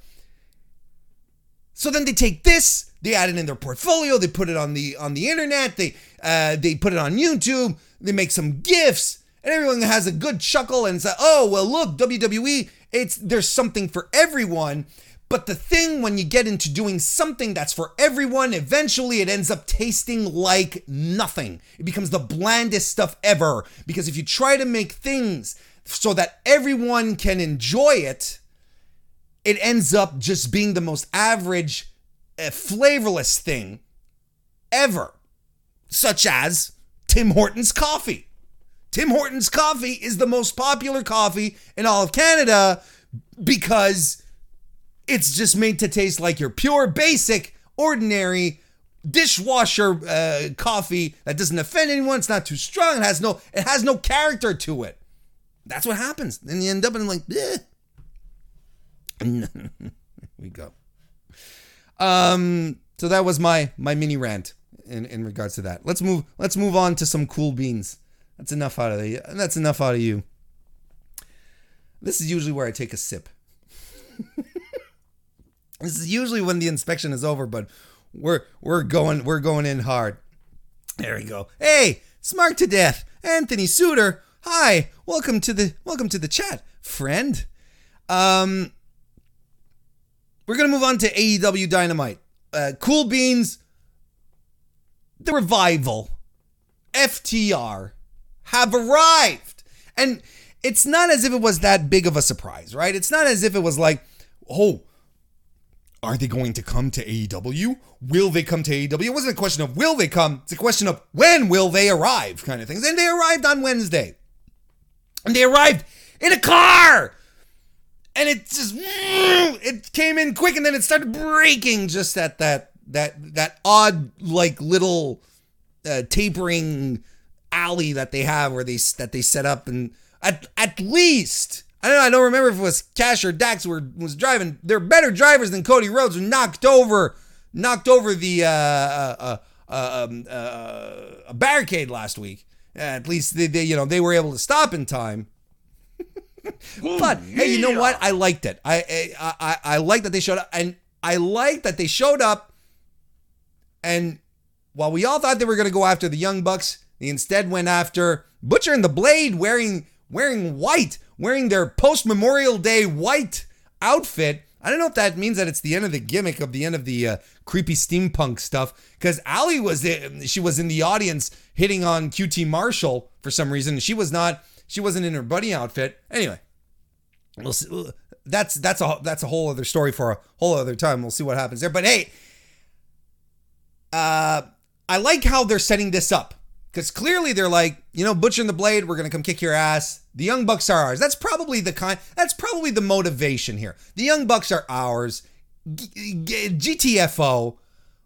So then they take this, they add it in their portfolio, they put it on the on the internet, they uh, they put it on YouTube, they make some gifts, and everyone has a good chuckle and say, "Oh, well, look, WWE, it's there's something for everyone." But the thing when you get into doing something that's for everyone, eventually it ends up tasting like nothing. It becomes the blandest stuff ever. Because if you try to make things so that everyone can enjoy it, it ends up just being the most average, uh, flavorless thing ever. Such as Tim Hortons coffee. Tim Hortons coffee is the most popular coffee in all of Canada because it's just made to taste like your pure, basic, ordinary dishwasher uh, coffee that doesn't offend anyone. It's not too strong. It has no it has no character to it. That's what happens. Then you end up in like, we go. Um. So that was my my mini rant in in regards to that. Let's move. Let's move on to some cool beans. That's enough out of the. That's enough out of you. This is usually where I take a sip. This is usually when the inspection is over, but we're we're going we're going in hard. There we go. Hey, smart to death. Anthony Suter. Hi. Welcome to the welcome to the chat, friend. Um we're to move on to AEW Dynamite. Uh, cool Beans the revival FTR have arrived. And it's not as if it was that big of a surprise, right? It's not as if it was like, "Oh, are they going to come to AEW? Will they come to AEW? It wasn't a question of will they come, it's a question of when will they arrive, kind of things. And they arrived on Wednesday. And they arrived in a car. And it just it came in quick and then it started breaking just at that that that odd like little uh, tapering alley that they have where they that they set up and at at least I don't know. I don't remember if it was Cash or Dax who were, was driving. They're better drivers than Cody Rhodes, who knocked over knocked over the uh, uh, uh, um, uh barricade last week. at least they, they, you know, they were able to stop in time. but hey, you know what? I liked it. I I I, I like that they showed up, and I like that they showed up. And while we all thought they were going to go after the Young Bucks, they instead went after Butcher and the Blade, wearing wearing white wearing their post Memorial Day white outfit. I don't know if that means that it's the end of the gimmick of the end of the uh, creepy steampunk stuff. Because Allie was in, she was in the audience hitting on QT Marshall for some reason. She was not. She wasn't in her bunny outfit. Anyway, we'll see. That's that's a that's a whole other story for a whole other time. We'll see what happens there. But hey, uh, I like how they're setting this up because clearly they're like, you know, Butcher and the Blade, we're gonna come kick your ass. The Young Bucks are ours. That's probably the kind. That's probably the motivation here. The Young Bucks are ours. G- G- GTFO,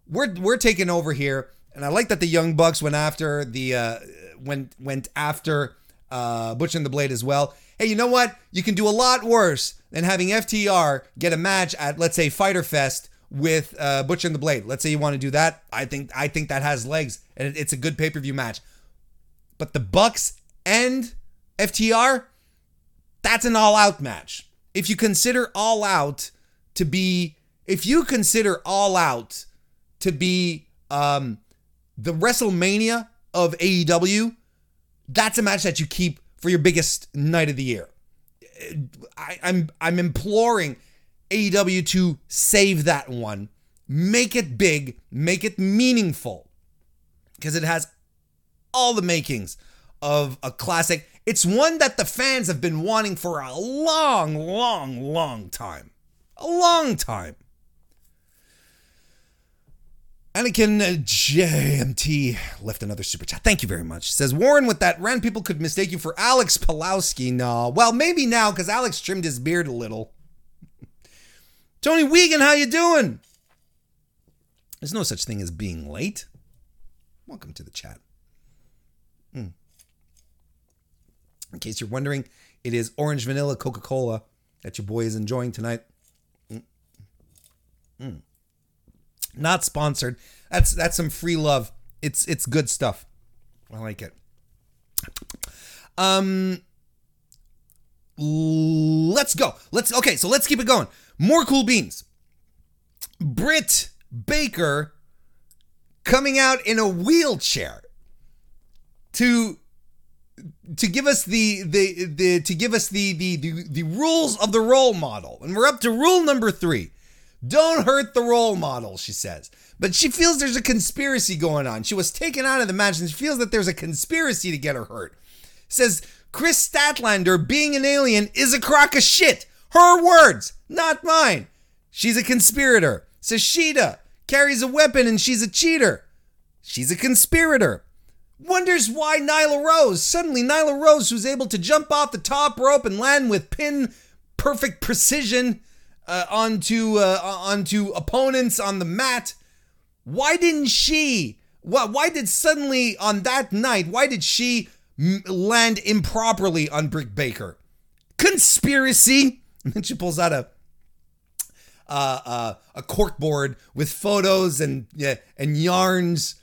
we're we're taking over here, and I like that the Young Bucks went after the uh, went went after uh, Butcher and the Blade as well. Hey, you know what? You can do a lot worse than having FTR get a match at let's say Fyter Fest with uh, Butcher and the Blade. Let's say you want to do that. I think I think that has legs and it's a good pay per view match. But the Bucks and FTR, that's an all out match. If you consider all out to be, if you consider all out to be um, the WrestleMania of AEW, that's a match that you keep for your biggest night of the year. I, I'm I'm imploring AEW to save that one, make it big, make it meaningful, because it has all the makings of a classic. It's one that the fans have been wanting for a long, long, long time. A long time. Anakin uh, JMT left another super chat. Thank you very much. Says Warren, with that rant, people could mistake you for Alex Pulowski. No, well, maybe now because Alex trimmed his beard a little. Tony Wiegand, how you doing? There's no such thing as being late. Welcome to the chat. Mm. In case you're wondering, it is orange vanilla Coca Cola that your boy is enjoying tonight. Mm. Mm. Not sponsored. That's that's some free love. It's it's good stuff. I like it. Um, let's go. Let's okay. So let's keep it going. More cool beans. Britt Baker coming out in a wheelchair to to give us the the, the to give us the, the the the rules of the role model. And we're up to rule number 3. Don't hurt the role model, she says. But she feels there's a conspiracy going on. She was taken out of the match and she feels that there's a conspiracy to get her hurt. Says Kris Statlander being an alien is a crock of shit. Her words, not mine. She's a conspirator. Sashida carries a weapon and she's a cheater. She's a conspirator. Wonders why Nyla Rose, suddenly Nyla Rose, who's able to jump off the top rope and land with pin perfect precision uh, onto uh, onto opponents on the mat. Why didn't she? Why, why did suddenly on that night? Why did she land improperly on Britt Baker? Conspiracy. And then she pulls out a uh, uh, a corkboard with photos and and yarns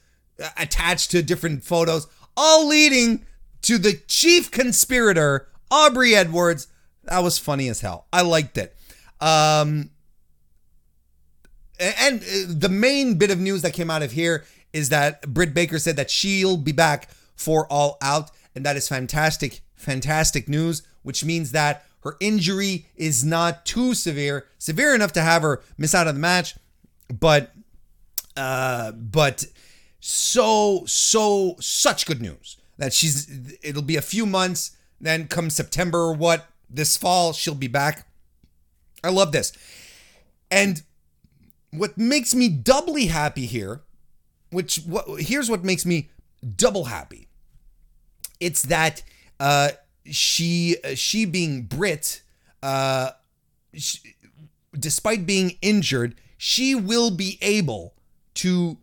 attached to different photos, all leading to the chief conspirator, Aubrey Edwards. That was funny as hell. I liked it. Um, and uh, the main bit of news that came out of here is that Britt Baker said that she'll be back for All Out, and that is fantastic, fantastic news, which means that her injury is not too severe, severe enough to have her miss out on the match, but uh but so so such good news that she's it'll be a few months then come September or what this fall she'll be back. I love this. And what makes me doubly happy here, which what here's what makes me double happy. It's that uh, she she being Britt, uh, she, despite being injured, she will be able to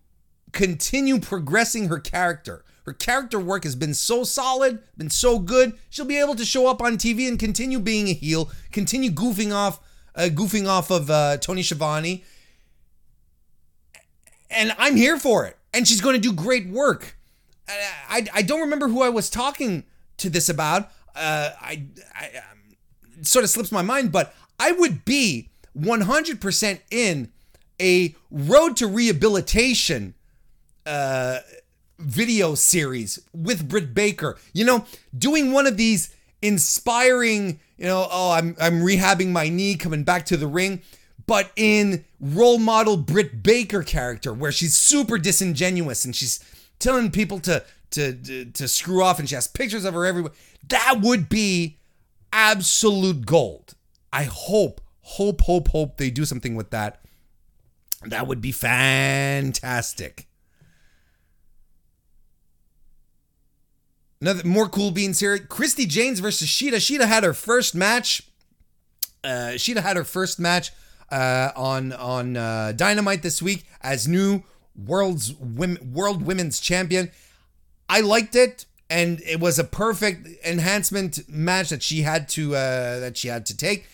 continue progressing her character. Her character work has been so solid, been so good. She'll be able to show up on TV and continue being a heel, continue goofing off, uh, goofing off of uh, Tony Schiavone, and I'm here for it. And she's going to do great work. I, I, I don't remember who I was talking to this about. Uh, I, I um, sort of slips my mind, but I would be 100% in a road to rehabilitation uh, video series with Britt Baker. You know, doing one of these inspiring, you know, oh, I'm I'm rehabbing my knee, coming back to the ring but in role model Britt Baker character, where she's super disingenuous and she's telling people to to to, screw off, and she has pictures of her everywhere. That would be absolute gold. I hope, hope, hope, hope they do something with that. That would be fantastic. Another more cool beans here. Christi Jaynes versus Shida. Shida had her first match. Uh, Shida had her first match uh, on on uh, Dynamite this week as new world's women, world women's champion. I liked it, and it was a perfect enhancement match that she had to uh, that she had to take.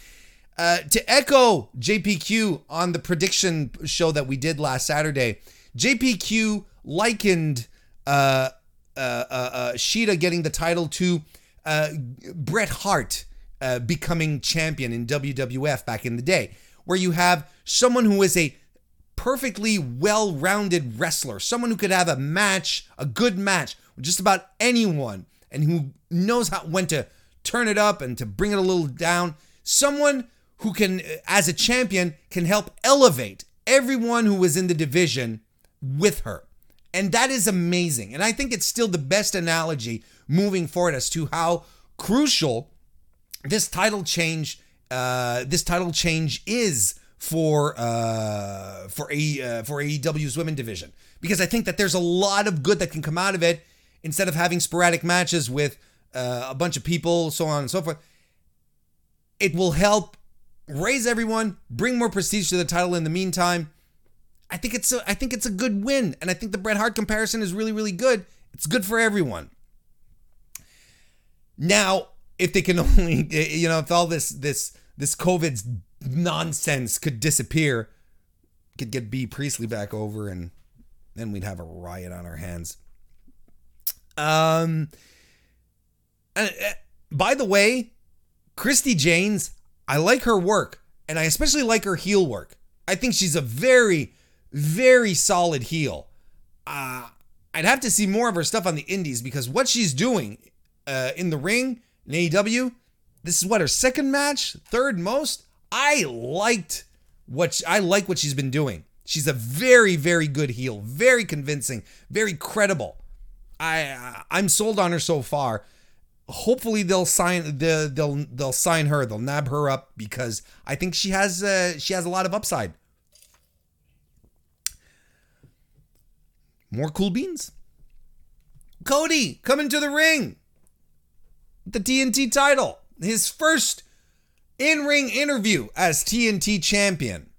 Uh, to echo JPQ on the prediction show that we did last Saturday, JPQ likened uh, uh, uh, uh, Shida getting the title to uh, Bret Hart uh, becoming champion in WWF back in the day where you have someone who is a perfectly well rounded wrestler, someone who could have a match, a good match just about anyone, and who knows how when to turn it up and to bring it a little down. Someone who can, as a champion, can help elevate everyone who is in the division with her. And that is amazing. And I think it's still the best analogy moving forward as to how crucial this title change uh, this title change is for uh, for a uh, for AEW's women division because I think that there's a lot of good that can come out of it instead of having sporadic matches with uh, a bunch of people, so on and so forth. It will help raise everyone, bring more prestige to the title. In the meantime, I think it's a, I think it's a good win, and I think the Bret Hart comparison is really really good. It's good for everyone. Now, if they can only you know if all this this this COVID nonsense could disappear, could get Bea Priestley back over, and then we'd have a riot on our hands. Um. Uh, by the way, Christi Jaynes, I like her work, and I especially like her heel work. I think she's a very, very solid heel. Uh, I'd have to see more of her stuff on the indies because what she's doing uh, in the ring in AEW, this is what her second match, third most. I liked what she, I like what she's been doing. She's a very very good heel, very convincing, very credible. I I'm sold on her so far. Hopefully they'll sign the they'll they'll sign her. They'll nab her up because I think she has uh, she has a lot of upside. More cool beans. Cody coming to the ring. The TNT title his first in ring interview as TNT champion.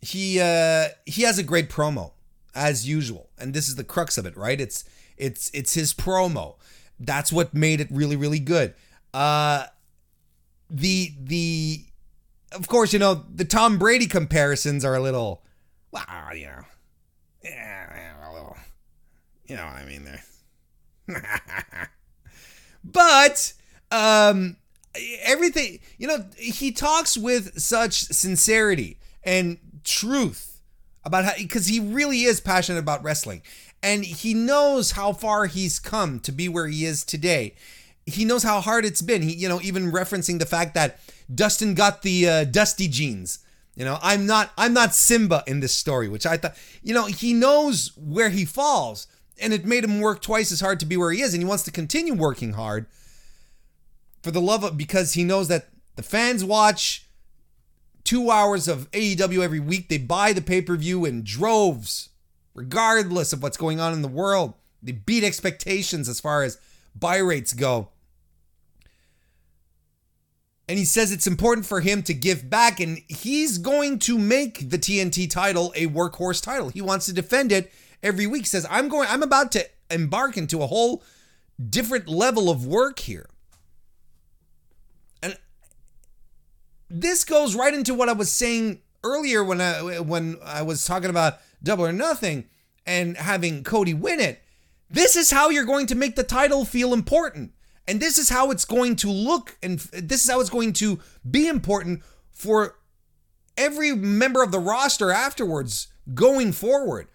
He uh, he has a great promo as usual, and this is the crux of it, right? It's it's it's his promo. That's what made it really really good. Uh, the the of course you know the Tom Brady comparisons are a little, well, you know, yeah, a little, you know what I mean there. But um, everything, you know, he talks with such sincerity and truth about how because he really is passionate about wrestling and he knows how far he's come to be where he is today. He knows how hard it's been. He, you know, even referencing the fact that Dustin got the uh, dusty genes. You know, I'm not I'm not Simba in this story, which I thought, you know, he knows where he falls and it made him work twice as hard to be where he is and he wants to continue working hard for the love of because he knows that the fans watch 2 hours of AEW every week. They buy the pay-per-view in droves regardless of what's going on in the world. They beat expectations as far as buy rates go. And he says it's important for him to give back, and he's going to make the TNT title a workhorse title. He wants to defend it every week. Says, I'm going, I'm about to embark into a whole different level of work here. This goes right into what I was saying earlier when I when I was talking about double or nothing and having Cody win it. This is how you're going to make the title feel important. And this is how it's going to look, and this is how it's going to be important for every member of the roster afterwards going forward.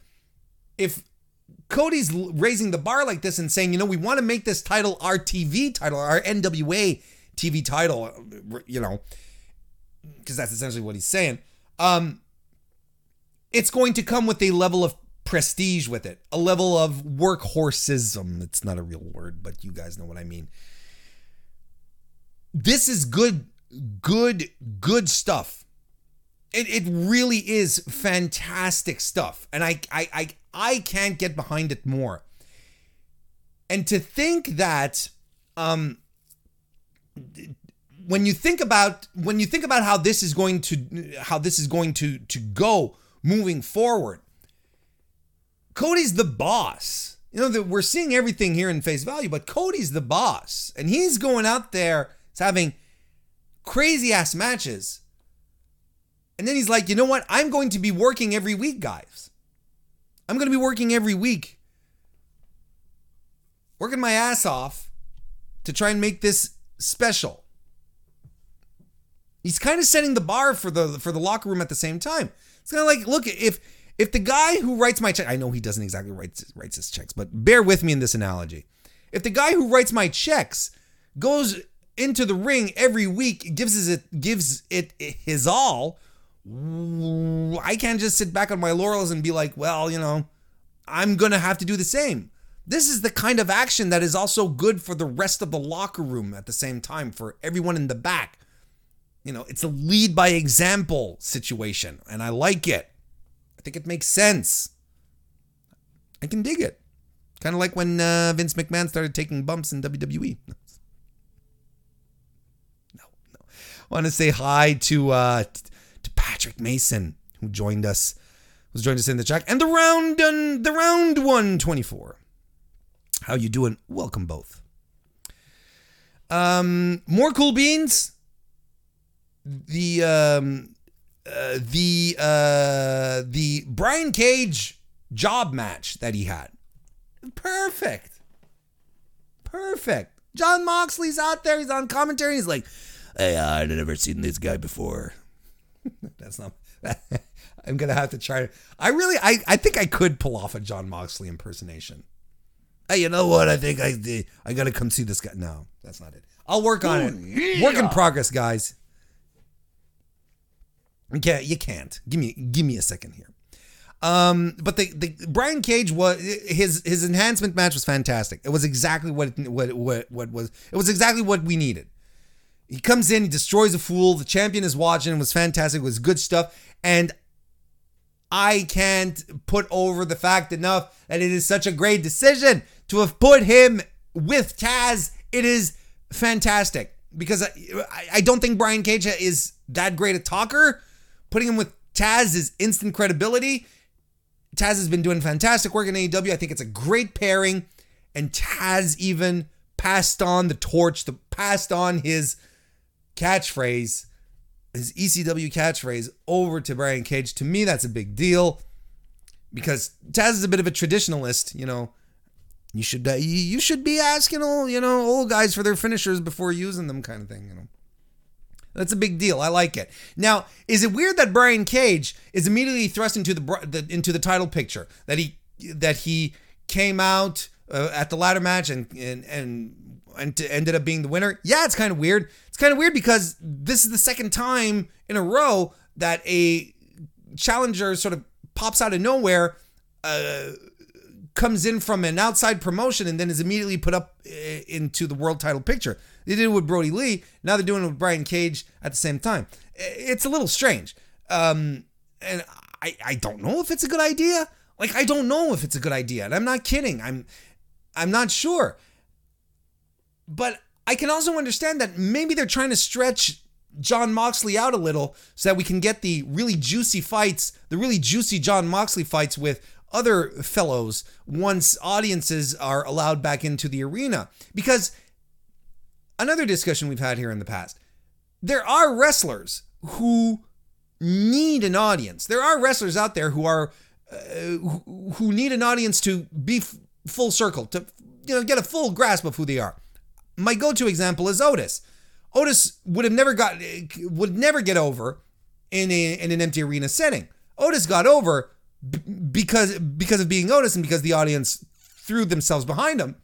If Cody's raising the bar like this and saying, you know, we want to make this title our TV title, our NWA TV title, you know, because that's essentially what he's saying. Um, it's going to come with a level of prestige with it, a level of workhorsism. It's not a real word, but you guys know what I mean. This is good, good, good stuff. It, it really is fantastic stuff. And I, I, I, I can't get behind it more. And to think that, um, when you think about when you think about how this is going to how this is going to to go moving forward Cody's the boss. You know that we're seeing everything here in face value, but Cody's the boss, and he's going out there, he's having crazy ass matches. And then he's like, you know what? I'm going to be working every week, guys. I'm going to be working every week, working my ass off to try and make this special. He's kind of setting the bar for the for the locker room at the same time. It's kind of like, look, if if the guy who writes my check, I know he doesn't exactly write writes his checks, but bear with me in this analogy. If the guy who writes my checks goes into the ring every week, gives it gives it his all, I can't just sit back on my laurels and be like, well, you know, I'm gonna have to do the same. This is the kind of action that is also good for the rest of the locker room at the same time, for everyone in the back. You know, it's a lead by example situation, and I like it. I think it makes sense. I can dig it. Kind of like when uh, Vince McMahon started taking bumps in WWE. no, no. I Want to say hi to uh, to Patrick Mason who joined us, who's joined us in the chat, and the round and the round one twenty four. How you doing? Welcome both. Um, more cool beans. The um, uh, the uh, the Brian Cage job match that he had. Perfect. Perfect. Jon Moxley's out there. He's on commentary. He's like, "Hey, I'd never seen this guy before." That's not. I'm gonna have to try. I really, I, I think I could pull off a Jon Moxley impersonation. Hey, you know what? I think I, I gotta come see this guy. No, that's not it. I'll work on it. Work in progress, guys. Okay, you can't. Give me give me a second here. Um, but the, the Brian Cage was his his enhancement match was fantastic. It was exactly what what what what was it was exactly what we needed. He comes in, he destroys a fool. The champion is watching. It was fantastic. It was good stuff, and I can't put over the fact enough that it is such a great decision to have put him with Taz. It is fantastic because I, I don't think Brian Cage is that great a talker Putting him with Taz is instant credibility. Taz has been doing fantastic work in AEW. I think it's a great pairing. And Taz even passed on the torch, the passed on his catchphrase, his ECW catchphrase over to Brian Cage. To me, that's a big deal because Taz is a bit of a traditionalist. You know, you should uh, you should be asking all you know old guys for their finishers before using them, kind of thing. You know. That's a big deal. I like it. Now, is it weird that Brian Cage is immediately thrust into the, the into the title picture? That he that he came out uh, at the ladder match and and and and ended up being the winner. Yeah, it's kind of weird. It's kind of weird because this is the second time in a row that a challenger sort of pops out of nowhere, uh, comes in from an outside promotion, and then is immediately put up uh, into the world title picture. They did it with Brodie Lee. Now they're doing it with Brian Cage at the same time. It's a little strange. Um, and I, I don't know if it's a good idea. Like I don't know if it's a good idea. And I'm not kidding. I'm I'm not sure. But I can also understand that maybe they're trying to stretch Jon Moxley out a little so that we can get the really juicy fights, the really juicy Jon Moxley fights with other fellows once audiences are allowed back into the arena. Because another discussion we've had here in the past, there are wrestlers who need an audience. There are wrestlers out there who are uh, who, who need an audience to be f- full circle to you know get a full grasp of who they are. My go-to example is Otis. Otis would have never got would never get over in a in an empty arena setting. Otis got over b- because because of being Otis and because the audience threw themselves behind him.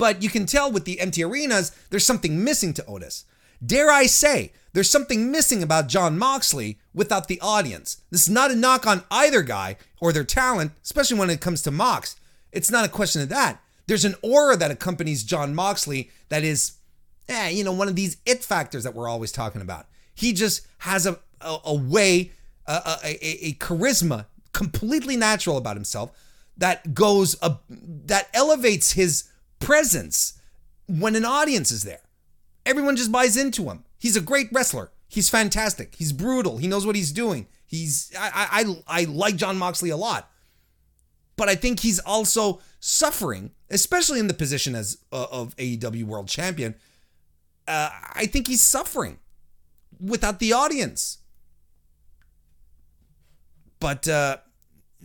But you can tell with the empty arenas, there's something missing to Otis. Dare I say, there's something missing about Jon Moxley without the audience. This is not a knock on either guy or their talent, especially when it comes to Mox. It's not a question of that. There's an aura that accompanies Jon Moxley that is, eh, you know, one of these it factors that we're always talking about. He just has a, a, a way, a, a, a, charisma completely natural about himself that goes, a, that elevates his presence when an audience is there. Everyone just buys into him. He's a great wrestler. He's fantastic. He's brutal. He knows what he's doing. He's I I I like Jon Moxley a lot. But I think he's also suffering, especially in the position as uh, of AEW World Champion. Uh, I think he's suffering without the audience. But uh,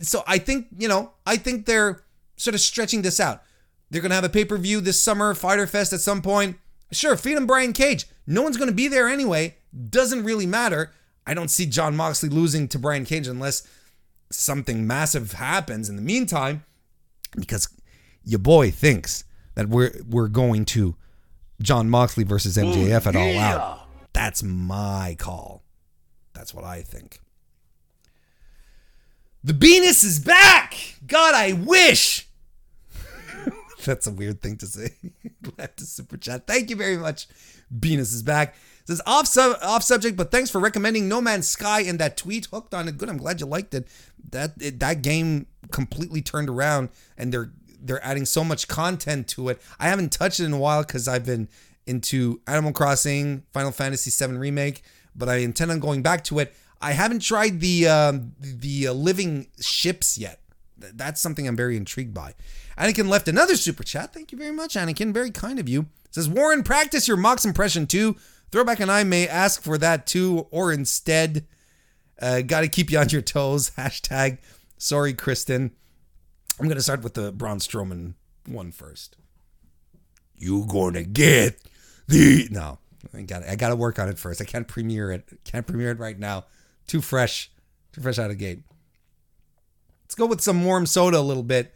so I think you know I think they're sort of stretching this out. They're gonna have a pay per view this summer, Fyter Fest at some point. Sure, feed him Brian Cage. No one's gonna be there anyway. Doesn't really matter. I don't see Jon Moxley losing to Brian Cage unless something massive happens in the meantime, because your boy thinks that we're we're going to Jon Moxley versus MJF at all out. That's my call. That's what I think. The Venus is back. God, I wish. That's a weird thing to say. Glad to super chat. Thank you very much. Venus is back. Says off sub off subject, but thanks for recommending No Man's Sky in that tweet. Hooked on it. Good. I'm glad you liked it. That it, that game completely turned around, and they're they're adding so much content to it. I haven't touched it in a while because I've been into Animal Crossing, Final Fantasy VII remake, but I intend on going back to it. I haven't tried the um, the uh, living ships yet. That's something I'm very intrigued by. Anakin left another super chat. Thank you very much, Anakin. Very kind of you. says Warren, practice your Mox impression too. Throwback and I may ask for that too, or instead, uh, got to keep you on your toes. Hashtag sorry, Kristen. I'm gonna start with the Braun Strowman one first. You gonna get the no. I got I got to work on it first. I can't premiere it. Can't premiere it right now. Too fresh. Too fresh out of gate. Let's go with some warm soda a little bit.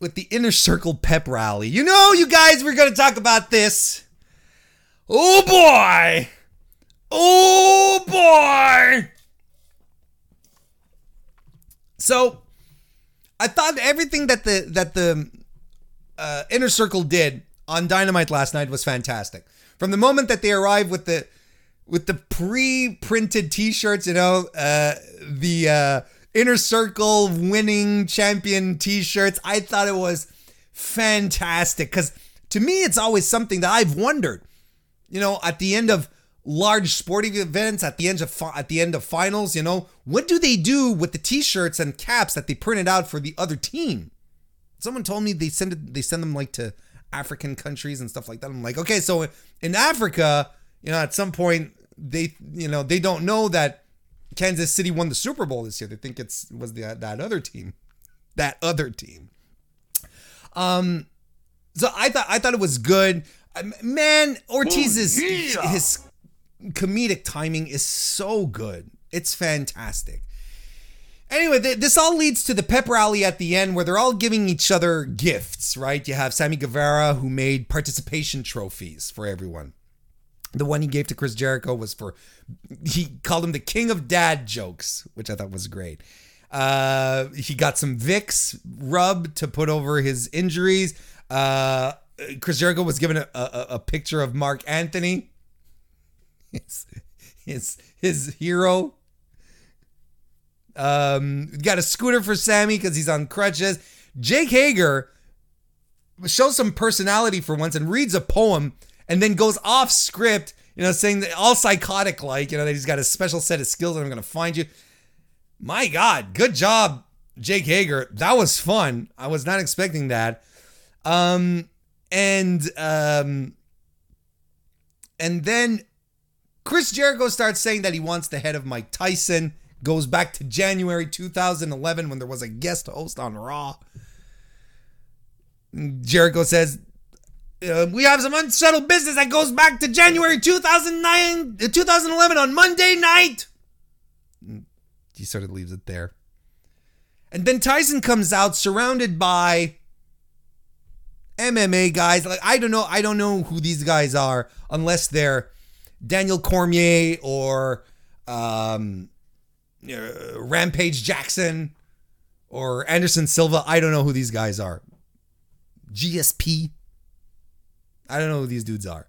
With the inner circle pep rally. You know, you guys, we're gonna talk about this. Oh boy! Oh boy! So, I thought everything that the that the uh, inner circle did on Dynamite last night was fantastic. From the moment that they arrived with the with the pre-printed T-shirts, you know, uh, the uh, inner circle winning champion T-shirts, I thought it was fantastic because to me, it's always something that I've wondered. You know, at the end of large sporting events, at the end of at the end of finals, you know, what do they do with the T-shirts and caps that they printed out for the other team? Someone told me they send it, they send them like to African countries and stuff like that. I'm like, okay, so in Africa, you know, at some point they, you know, they don't know that Kansas City won the Super Bowl this year. They think it's was the that other team, that other team. Um, so I thought I thought it was good. Man, Ortiz's oh, yeah. his comedic timing is so good. It's fantastic. Anyway, th- this all leads to the pep rally at the end where they're all giving each other gifts, right? You have Sammy Guevara who made participation trophies for everyone. The one he gave to Chris Jericho was for, he called him the king of dad jokes, which I thought was great. Uh, he got some Vicks rub to put over his injuries. Uh, Chris Jericho was given a, a, a picture of Marc Anthony, his, his, his hero um, got a scooter for Sammy because he's on crutches. Jake Hager shows some personality for once and reads a poem and then goes off script, you know, saying that all psychotic like, you know, that he's got a special set of skills and I'm going to find you. My God, good job, Jake Hager. That was fun. I was not expecting that. Um, and um, and then Chris Jericho starts saying that he wants the head of Mike Tyson goes back to January 2011 when there was a guest host on Raw. Jericho says, uh, We have some unsettled business that goes back to January 2009, 2011 on Monday night. He sort of leaves it there. And then Tyson comes out surrounded by MMA guys. Like I don't know, I don't know who these guys are unless they're Daniel Cormier or um, uh, Rampage Jackson or Anderson Silva. I don't know who these guys are. GSP. I don't know who these dudes are.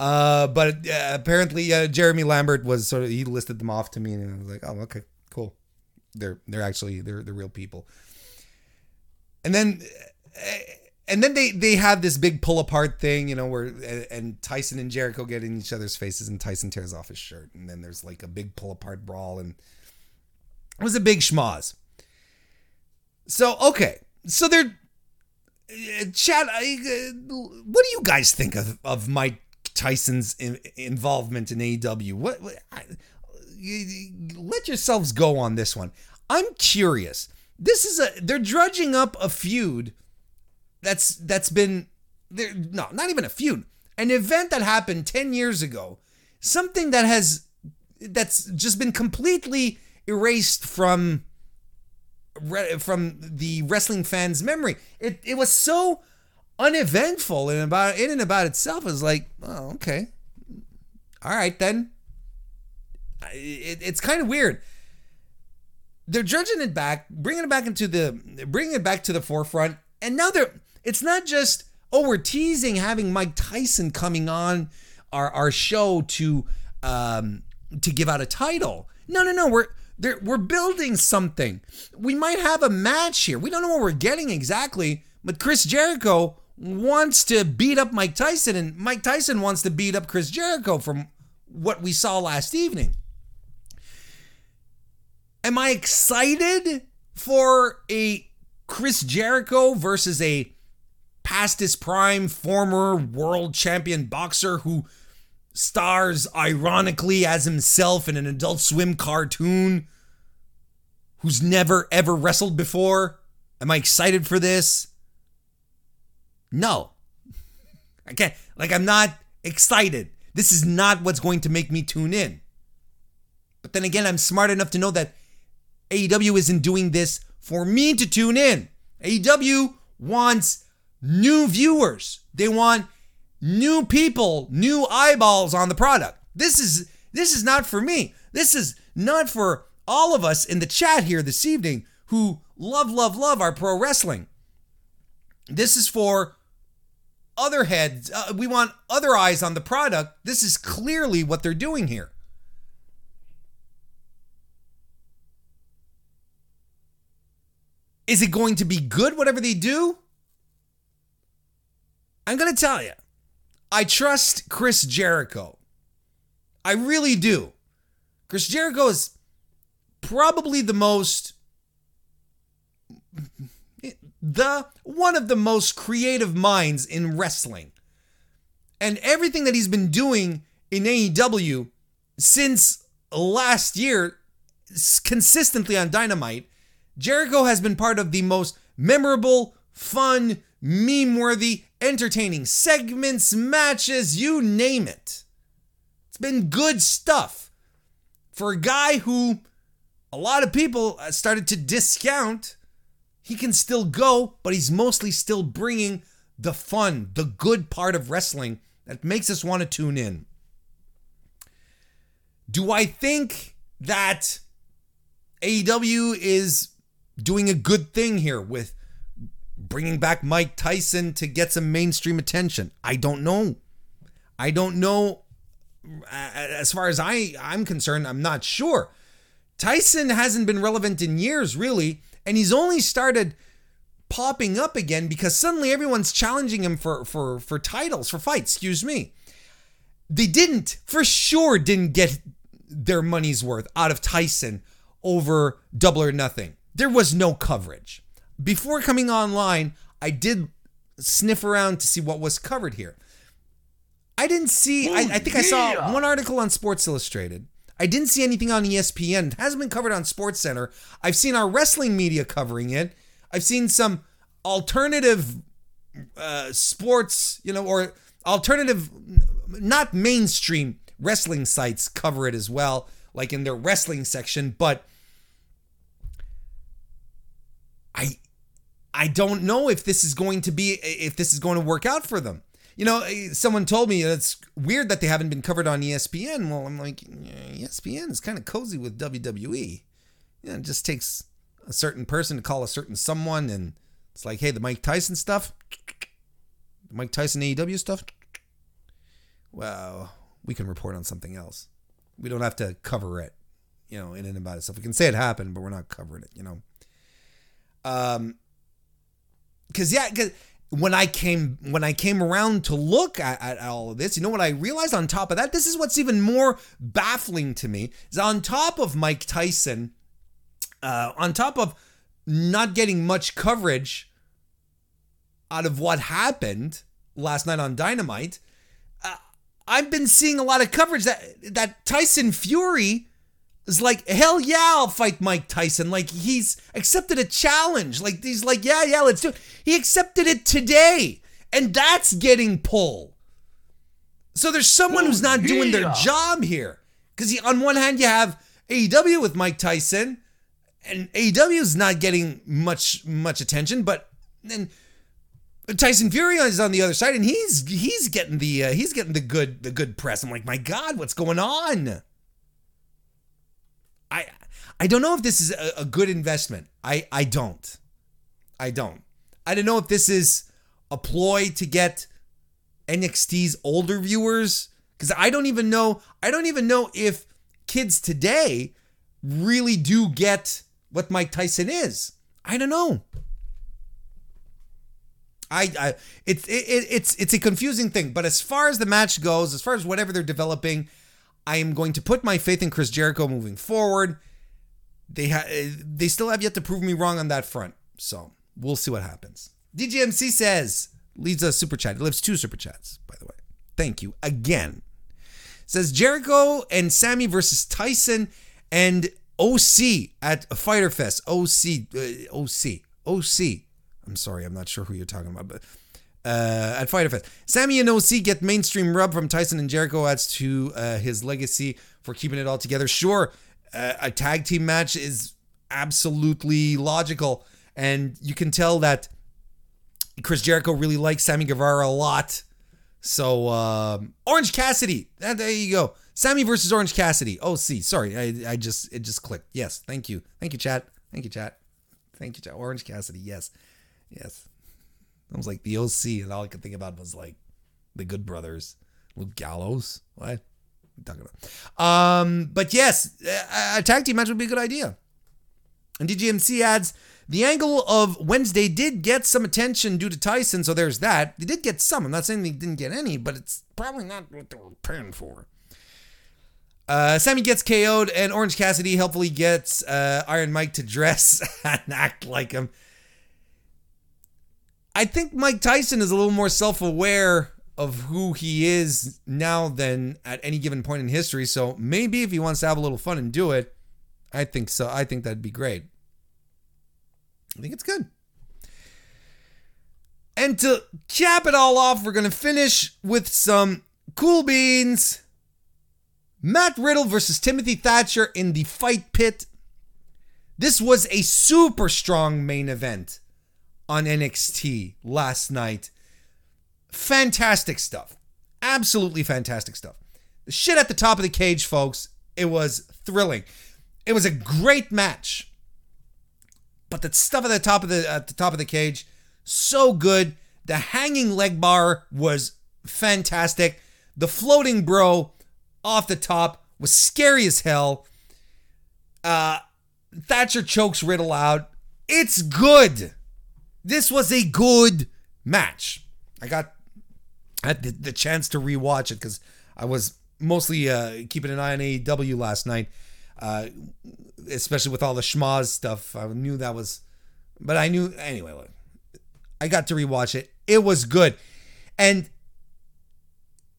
Uh, but uh, apparently uh, Jeremy Lambert was sort of he listed them off to me, and I was like, oh, okay, cool. They're they're actually they're they're real people. And then uh, and then they they have this big pull apart thing, you know, where and Tyson and Jericho get in each other's faces, and Tyson tears off his shirt, and then there's like a big pull apart brawl, and it was a big schmoz. So okay, so they're Chad. I, uh, what do you guys think of of Mike Tyson's in, involvement in AEW? What, what I, let yourselves go on this one. I'm curious. This is a they're drudging up a feud that's that's been there no, not even a feud. An event that happened 10 years ago. Something that has that's just been completely erased from from the wrestling fans' memory. It it was so uneventful and about in and about itself. It was like, oh, okay, all right then. It, it's kind of weird. They're judging it back, bringing it back into the, bringing it back to the forefront, and now they're. It's not just oh, we're teasing having Mike Tyson coming on our our show to um to give out a title. No, no, no. We're they're, we're building something. We might have a match here. We don't know what we're getting exactly, but Chris Jericho wants to beat up Mike Tyson, and Mike Tyson wants to beat up Chris Jericho from what we saw last evening. Am I excited for a Chris Jericho versus a past his prime former world champion boxer who stars ironically as himself in an adult swim cartoon who's never ever wrestled before? Am I excited for this? No. I can't, like, I'm not excited. This is not what's going to make me tune in. But then again, I'm smart enough to know that AEW isn't doing this for me to tune in. AEW wants new viewers. They want new people, new eyeballs on the product. This is this is not for me. This is not for all of us in the chat here this evening who love love love our pro wrestling. This is for other heads. Uh, we want other eyes on the product. This is clearly what they're doing here. Is it going to be good, whatever they do? I'm going to tell you. I trust Chris Jericho. I really do. Chris Jericho is probably the most the one of the most creative minds in wrestling. And everything that he's been doing in AEW since last year consistently on Dynamite, Jericho has been part of the most memorable, fun, meme worthy, entertaining segments, matches, you name it. It's been good stuff for a guy who a lot of people uh, started to discount. He can still go, but he's mostly still bringing the fun, the good part of wrestling that makes us want to tune in. Do I think that AEW is doing a good thing here with bringing back Mike Tyson to get some mainstream attention? I don't know. I don't know. Uh, as far as I I'm concerned, I'm not sure. Tyson hasn't been relevant in years, really, and he's only started popping up again because suddenly everyone's challenging him for for for titles, for fights. Excuse me. They didn't, for sure, didn't get their money's worth out of Tyson over Double or Nothing. There was no coverage. Before coming online, I did sniff around to see what was covered here. I didn't see, I, I, think. I saw oh, one article on Sports Illustrated. I didn't see anything on ESPN. It hasn't been covered on Sports Center. I've seen our wrestling media covering it. I've seen some alternative uh, sports, you know, or alternative, not mainstream wrestling sites cover it as well, like in their wrestling section. But I I don't know if this is going to be if this is going to work out for them. You know, someone told me it's weird that they haven't been covered on ESPN. Well, I'm like, ESPN is kind of cozy with WWE. Yeah, it just takes a certain person to call a certain someone, and it's like, hey, the Mike Tyson stuff, the Mike Tyson AEW stuff. Well, we can report on something else. We don't have to cover it, you know, in and about itself. We can say it happened, but we're not covering it, you know. Um, because yeah, because when I came when I came around to look at, at, all of this, you know what I realized on top of that? This is what's even more baffling to me is on top of Mike Tyson, uh, on top of not getting much coverage out of what happened last night on Dynamite, uh, I've been seeing a lot of coverage that that Tyson Fury is like, hell yeah, I'll fight Mike Tyson. Like he's accepted a challenge. Like he's like, yeah, yeah, let's do it. He accepted it today. And that's getting pull. So there's someone who's not doing their job here. Because on one hand, you have AEW with Mike Tyson, and AEW is not getting much much attention, but then Tyson Fury is on the other side, and he's he's getting the uh, he's getting the good the good press. I'm like, my God, what's going on? I I don't know if this is a, a good investment. I I don't. I don't. I don't know if this is a ploy to get NXT's older viewers because I don't even know. I don't even know if kids today really do get what Mike Tyson is. I don't know. I, I it's it, it's it's a confusing thing, but as far as the match goes, as far as whatever they're developing, I am going to put my faith in Chris Jericho moving forward. They ha- they still have yet to prove me wrong on that front. So we'll see what happens. DGMC says leads a super chat. He lives two super chats, by the way. Thank you again. Says Jericho and Sammy versus Tyson and OC at Fyter Fest. OC, uh, OC, OC. I'm sorry, I'm not sure who you're talking about, but uh, at Fyter Fest. Sammy and OC get mainstream rub from Tyson and Jericho adds to uh, his legacy for keeping it all together. Sure, uh, a tag team match is absolutely logical, and you can tell that Chris Jericho really likes Sammy Guevara a lot. So um, Orange Cassidy, uh, there you go. Sammy versus Orange Cassidy. See, sorry, I, I just it just clicked. Yes, thank you, thank you, chat. Thank you, chat. Thank you, chat. Orange Cassidy. Yes, yes. I was like the OC, and all I could think about was like the Good Brothers, Luke Gallows. What? Talking about. Um, but yes, a tag team match would be a good idea. And DGMC adds the angle of Wednesday did get some attention due to Tyson, so there's that. They did get some. I'm not saying they didn't get any, but it's probably not what they were paying for. Uh, Sammy gets KO'd, and Orange Cassidy helpfully gets uh, Iron Mike to dress and act like him. I think Mike Tyson is a little more self aware of who he is now than at any given point in history. So maybe if he wants to have a little fun and do it, I think so. I think that'd be great. I think it's good. And to cap it all off, we're going to finish with some cool beans Matt Riddle versus Timothy Thatcher in the fight pit. This was a super strong main event on NXT last night. Fantastic stuff. Absolutely fantastic stuff. The shit at the top of the cage, folks, it was thrilling. It was a great match. But the stuff at the top of the at the top of the cage, so good. The hanging leg bar was fantastic. The floating bro off the top was scary as hell. Uh, Thatcher chokes Riddle out. It's good. This was a good match. I got had the, the chance to rewatch it because I was mostly uh, keeping an eye on AEW last night, uh, especially with all the schmaz stuff. I knew that was, but I knew anyway. Look, I got to rewatch it. It was good, and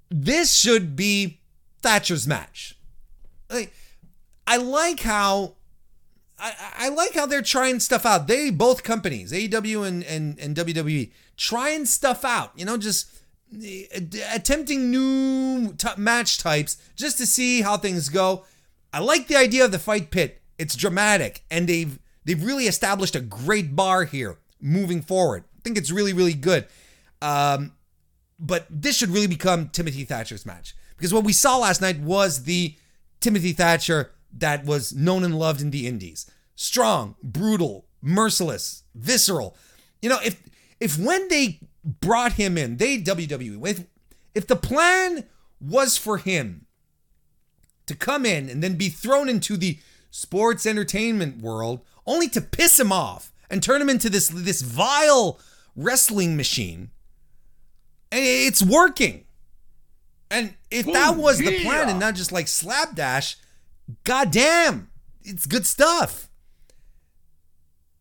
this should be Thatcher's match. Like, I like how I, I like how they're trying stuff out. They both companies, AEW and, and, and WWE, trying stuff out. You know, just eh, attempting new t- match types just to see how things go. I like the idea of the fight pit. It's dramatic, and they've they've really established a great bar here moving forward. I think it's really really good. Um, but this should really become Timothy Thatcher's match because what we saw last night was the Timothy Thatcher that was known and loved in the indies. Strong, brutal, merciless, visceral. You know, if if when they brought him in, they WWE, if if the plan was for him to come in and then be thrown into the sports entertainment world only to piss him off and turn him into this this vile wrestling machine. It's working. And if that was the plan and not just like slapdash, goddamn, it's good stuff.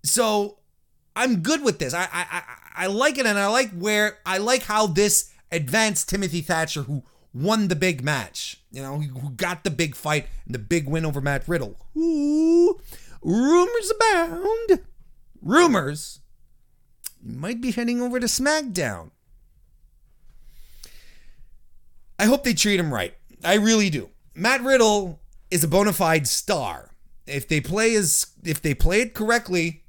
So I'm good with this. I, I I I like it, and I like where I like how this advanced Timothy Thatcher, who won the big match, you know, who got the big fight and the big win over Matt Riddle. Ooh, rumors abound. Rumors. You might be heading over to SmackDown. I hope they treat him right. I really do. Matt Riddle is a bona fide star. If they play as if they play it correctly,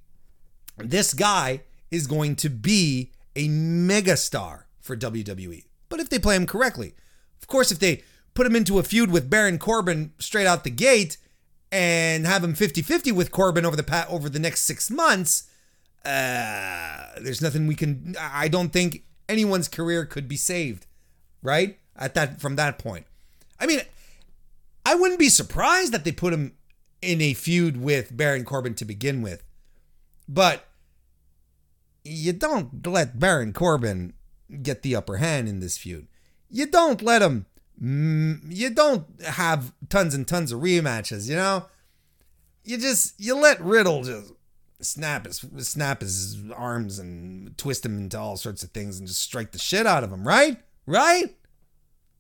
this guy is going to be a mega star for WWE. But if they play him correctly, of course, if they put him into a feud with Baron Corbin straight out the gate and have him 50-50 with Corbin over the pat over the next six months, uh, there's nothing we can. I don't think anyone's career could be saved, right? at that from that point. I mean, I wouldn't be surprised that they put him in a feud with Baron Corbin to begin with. But you don't let Baron Corbin get the upper hand in this feud. You don't let him you don't have tons and tons of rematches, you know? You just you let Riddle just snap his snap his arms and twist him into all sorts of things and just strike the shit out of him, right? Right?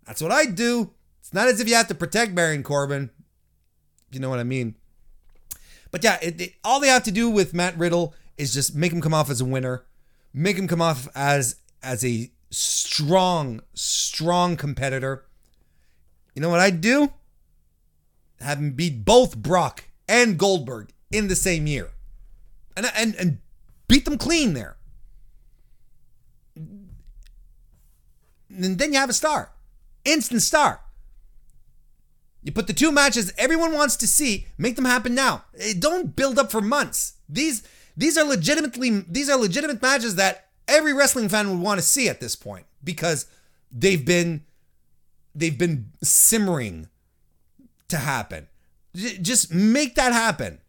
That's what I do. It's not as if you have to protect Baron Corbin. You know what I mean? But yeah, it, it, all they have to do with Matt Riddle is just make him come off as a winner, make him come off as as a strong, strong competitor. You know what I'd do? Have him beat both Brock and Goldberg in the same year, and and and beat them clean there. And then you have a star. Instant star. You put the two matches everyone wants to see, make them happen now. Eh, don't build up for months. These these are legitimately these are legitimate matches that every wrestling fan would want to see at this point because they've been they've been simmering to happen. Just make that happen.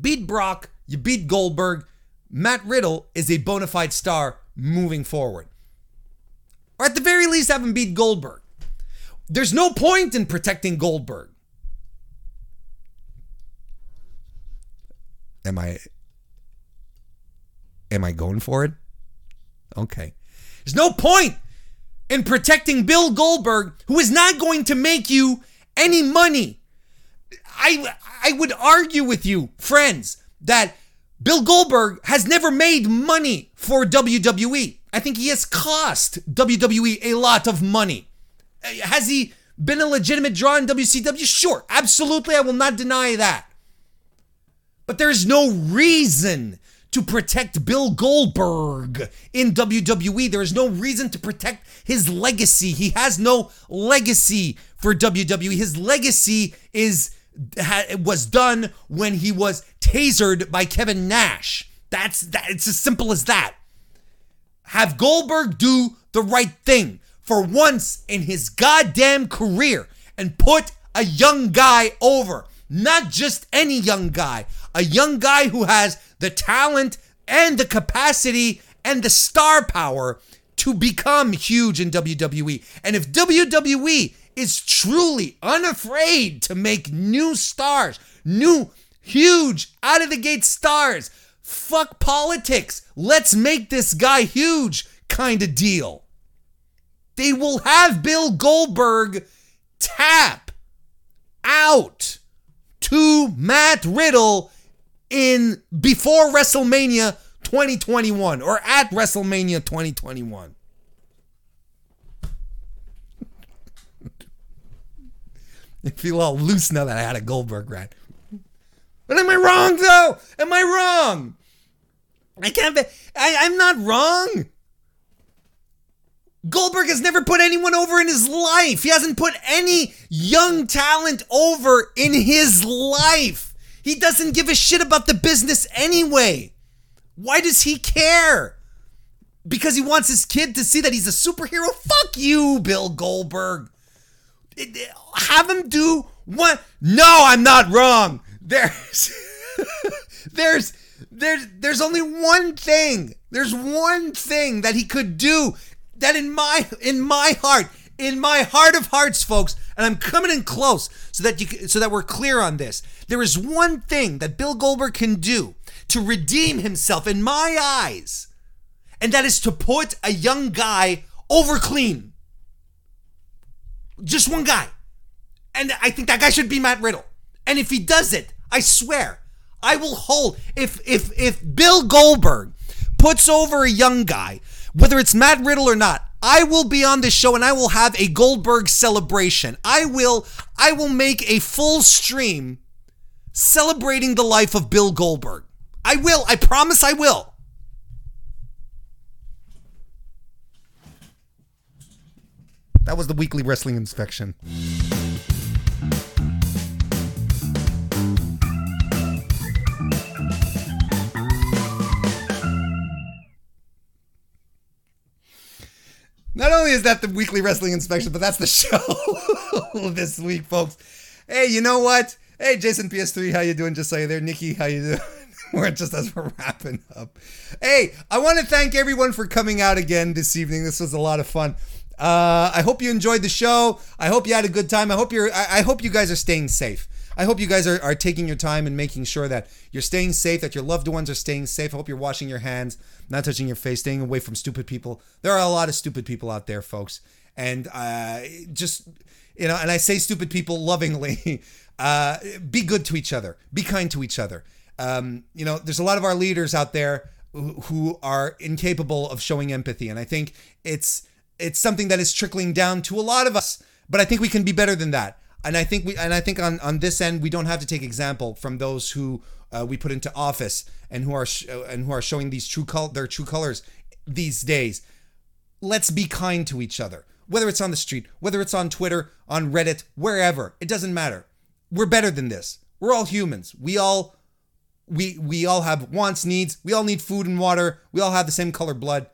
Beat Brock, you beat Goldberg. Matt Riddle is a bona fide star moving forward. Or at the very least, have him beat Goldberg. There's no point in protecting Goldberg. Am I am I going for it? Okay. There's no point in protecting Bill Goldberg who is not going to make you any money. I I would argue with you, friends, that Bill Goldberg has never made money for WWE. I think he has cost WWE a lot of money. Has he been a legitimate draw in WCW? Sure, absolutely. I will not deny that. But there's no reason to protect Bill Goldberg in WWE. There is no reason to protect his legacy. He has no legacy for WWE. His legacy is was done when he was tasered by Kevin Nash. That's that. It's as simple as that. Have Goldberg do the right thing for once in his goddamn career and put a young guy over. Not just any young guy, a young guy who has the talent and the capacity and the star power to become huge in WWE. And if WWE is truly unafraid to make new stars, new, huge, out of the gate stars. Fuck politics. Let's make this guy huge kind of deal. They will have Bill Goldberg tap out to Matt Riddle in before WrestleMania 2021 or at WrestleMania 2021. I feel all loose now that I had a Goldberg rant. But am I wrong though? Am I wrong? I can't be. I, I'm not wrong. Goldberg has never put anyone over in his life. He hasn't put any young talent over in his life. He doesn't give a shit about the business anyway. Why does he care? Because he wants his kid to see that he's a superhero? Fuck you, Bill Goldberg have him do what? No, I'm not wrong. There's, there's, there's, there's only one thing. There's one thing that he could do that in my, in my heart, in my heart of hearts, folks, and I'm coming in close so that you, so that we're clear on this. There is one thing that Bill Goldberg can do to redeem himself in my eyes, and that is to put a young guy over clean. Just one guy. And I think that guy should be Matt Riddle. And if he does it, I swear, I will hold if if if Bill Goldberg puts over a young guy, whether it's Matt Riddle or not, I will be on this show and I will have a Goldberg celebration. I will I will make a full stream celebrating the life of Bill Goldberg. I will. I promise I will. That was the weekly wrestling inspection. Not only is that the weekly wrestling inspection, but that's the show this week, folks. Hey, you know what? Hey, Jason PS3, how you doing? Just so you there, Nikki, how you doing? we're just as we're wrapping up. Hey, I want to thank everyone for coming out again this evening. This was a lot of fun. Uh, I hope you enjoyed the show. I hope you had a good time. I hope you're. I, I hope you guys are staying safe. I hope you guys are, are taking your time and making sure that you're staying safe, that your loved ones are staying safe. I hope you're washing your hands, not touching your face, staying away from stupid people. There are a lot of stupid people out there, folks. And uh, just, you know, and I say stupid people lovingly. Uh, be good to each other, be kind to each other. Um, you know, there's a lot of our leaders out there who, who are incapable of showing empathy. And I think it's it's something that is trickling down to a lot of us. But I think we can be better than that. And I think we and I think on on this end we don't have to take example from those who uh, we put into office and who are sh- uh, and who are showing these true col- their true colors these days. Let's be kind to each other. Whether it's on the street, whether it's on Twitter, on Reddit, wherever, it doesn't matter. We're better than this. We're all humans. We all we we all have wants, needs. We all need food and water. We all have the same color blood.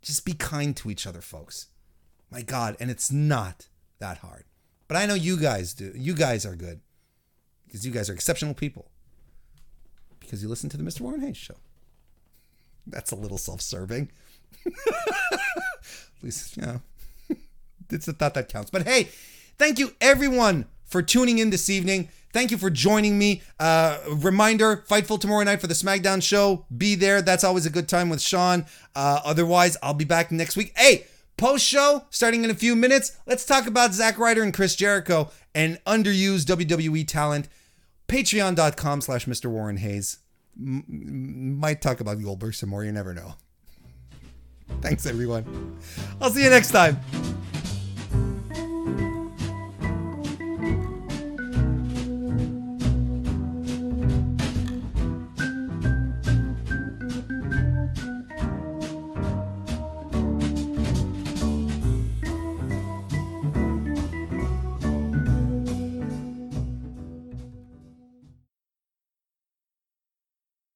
Just be kind to each other, folks. My God, and it's not that hard. But I know you guys do. You guys are good because you guys are exceptional people because you listen to the Mr. Warren Hayes show. That's a little self-serving. At least, you know, it's a thought that counts. But hey, thank you everyone for tuning in this evening. Thank you for joining me. Uh, reminder Fightful tomorrow night for the SmackDown show. Be there. That's always a good time with Sean. Uh, otherwise, I'll be back next week. Hey, Post show, starting in a few minutes, let's talk about Zack Ryder and Chris Jericho and underused WWE talent. Patreon.com slash Mr. Warren Hayes. M- might talk about Goldberg some more, you never know. Thanks, everyone. I'll see you next time.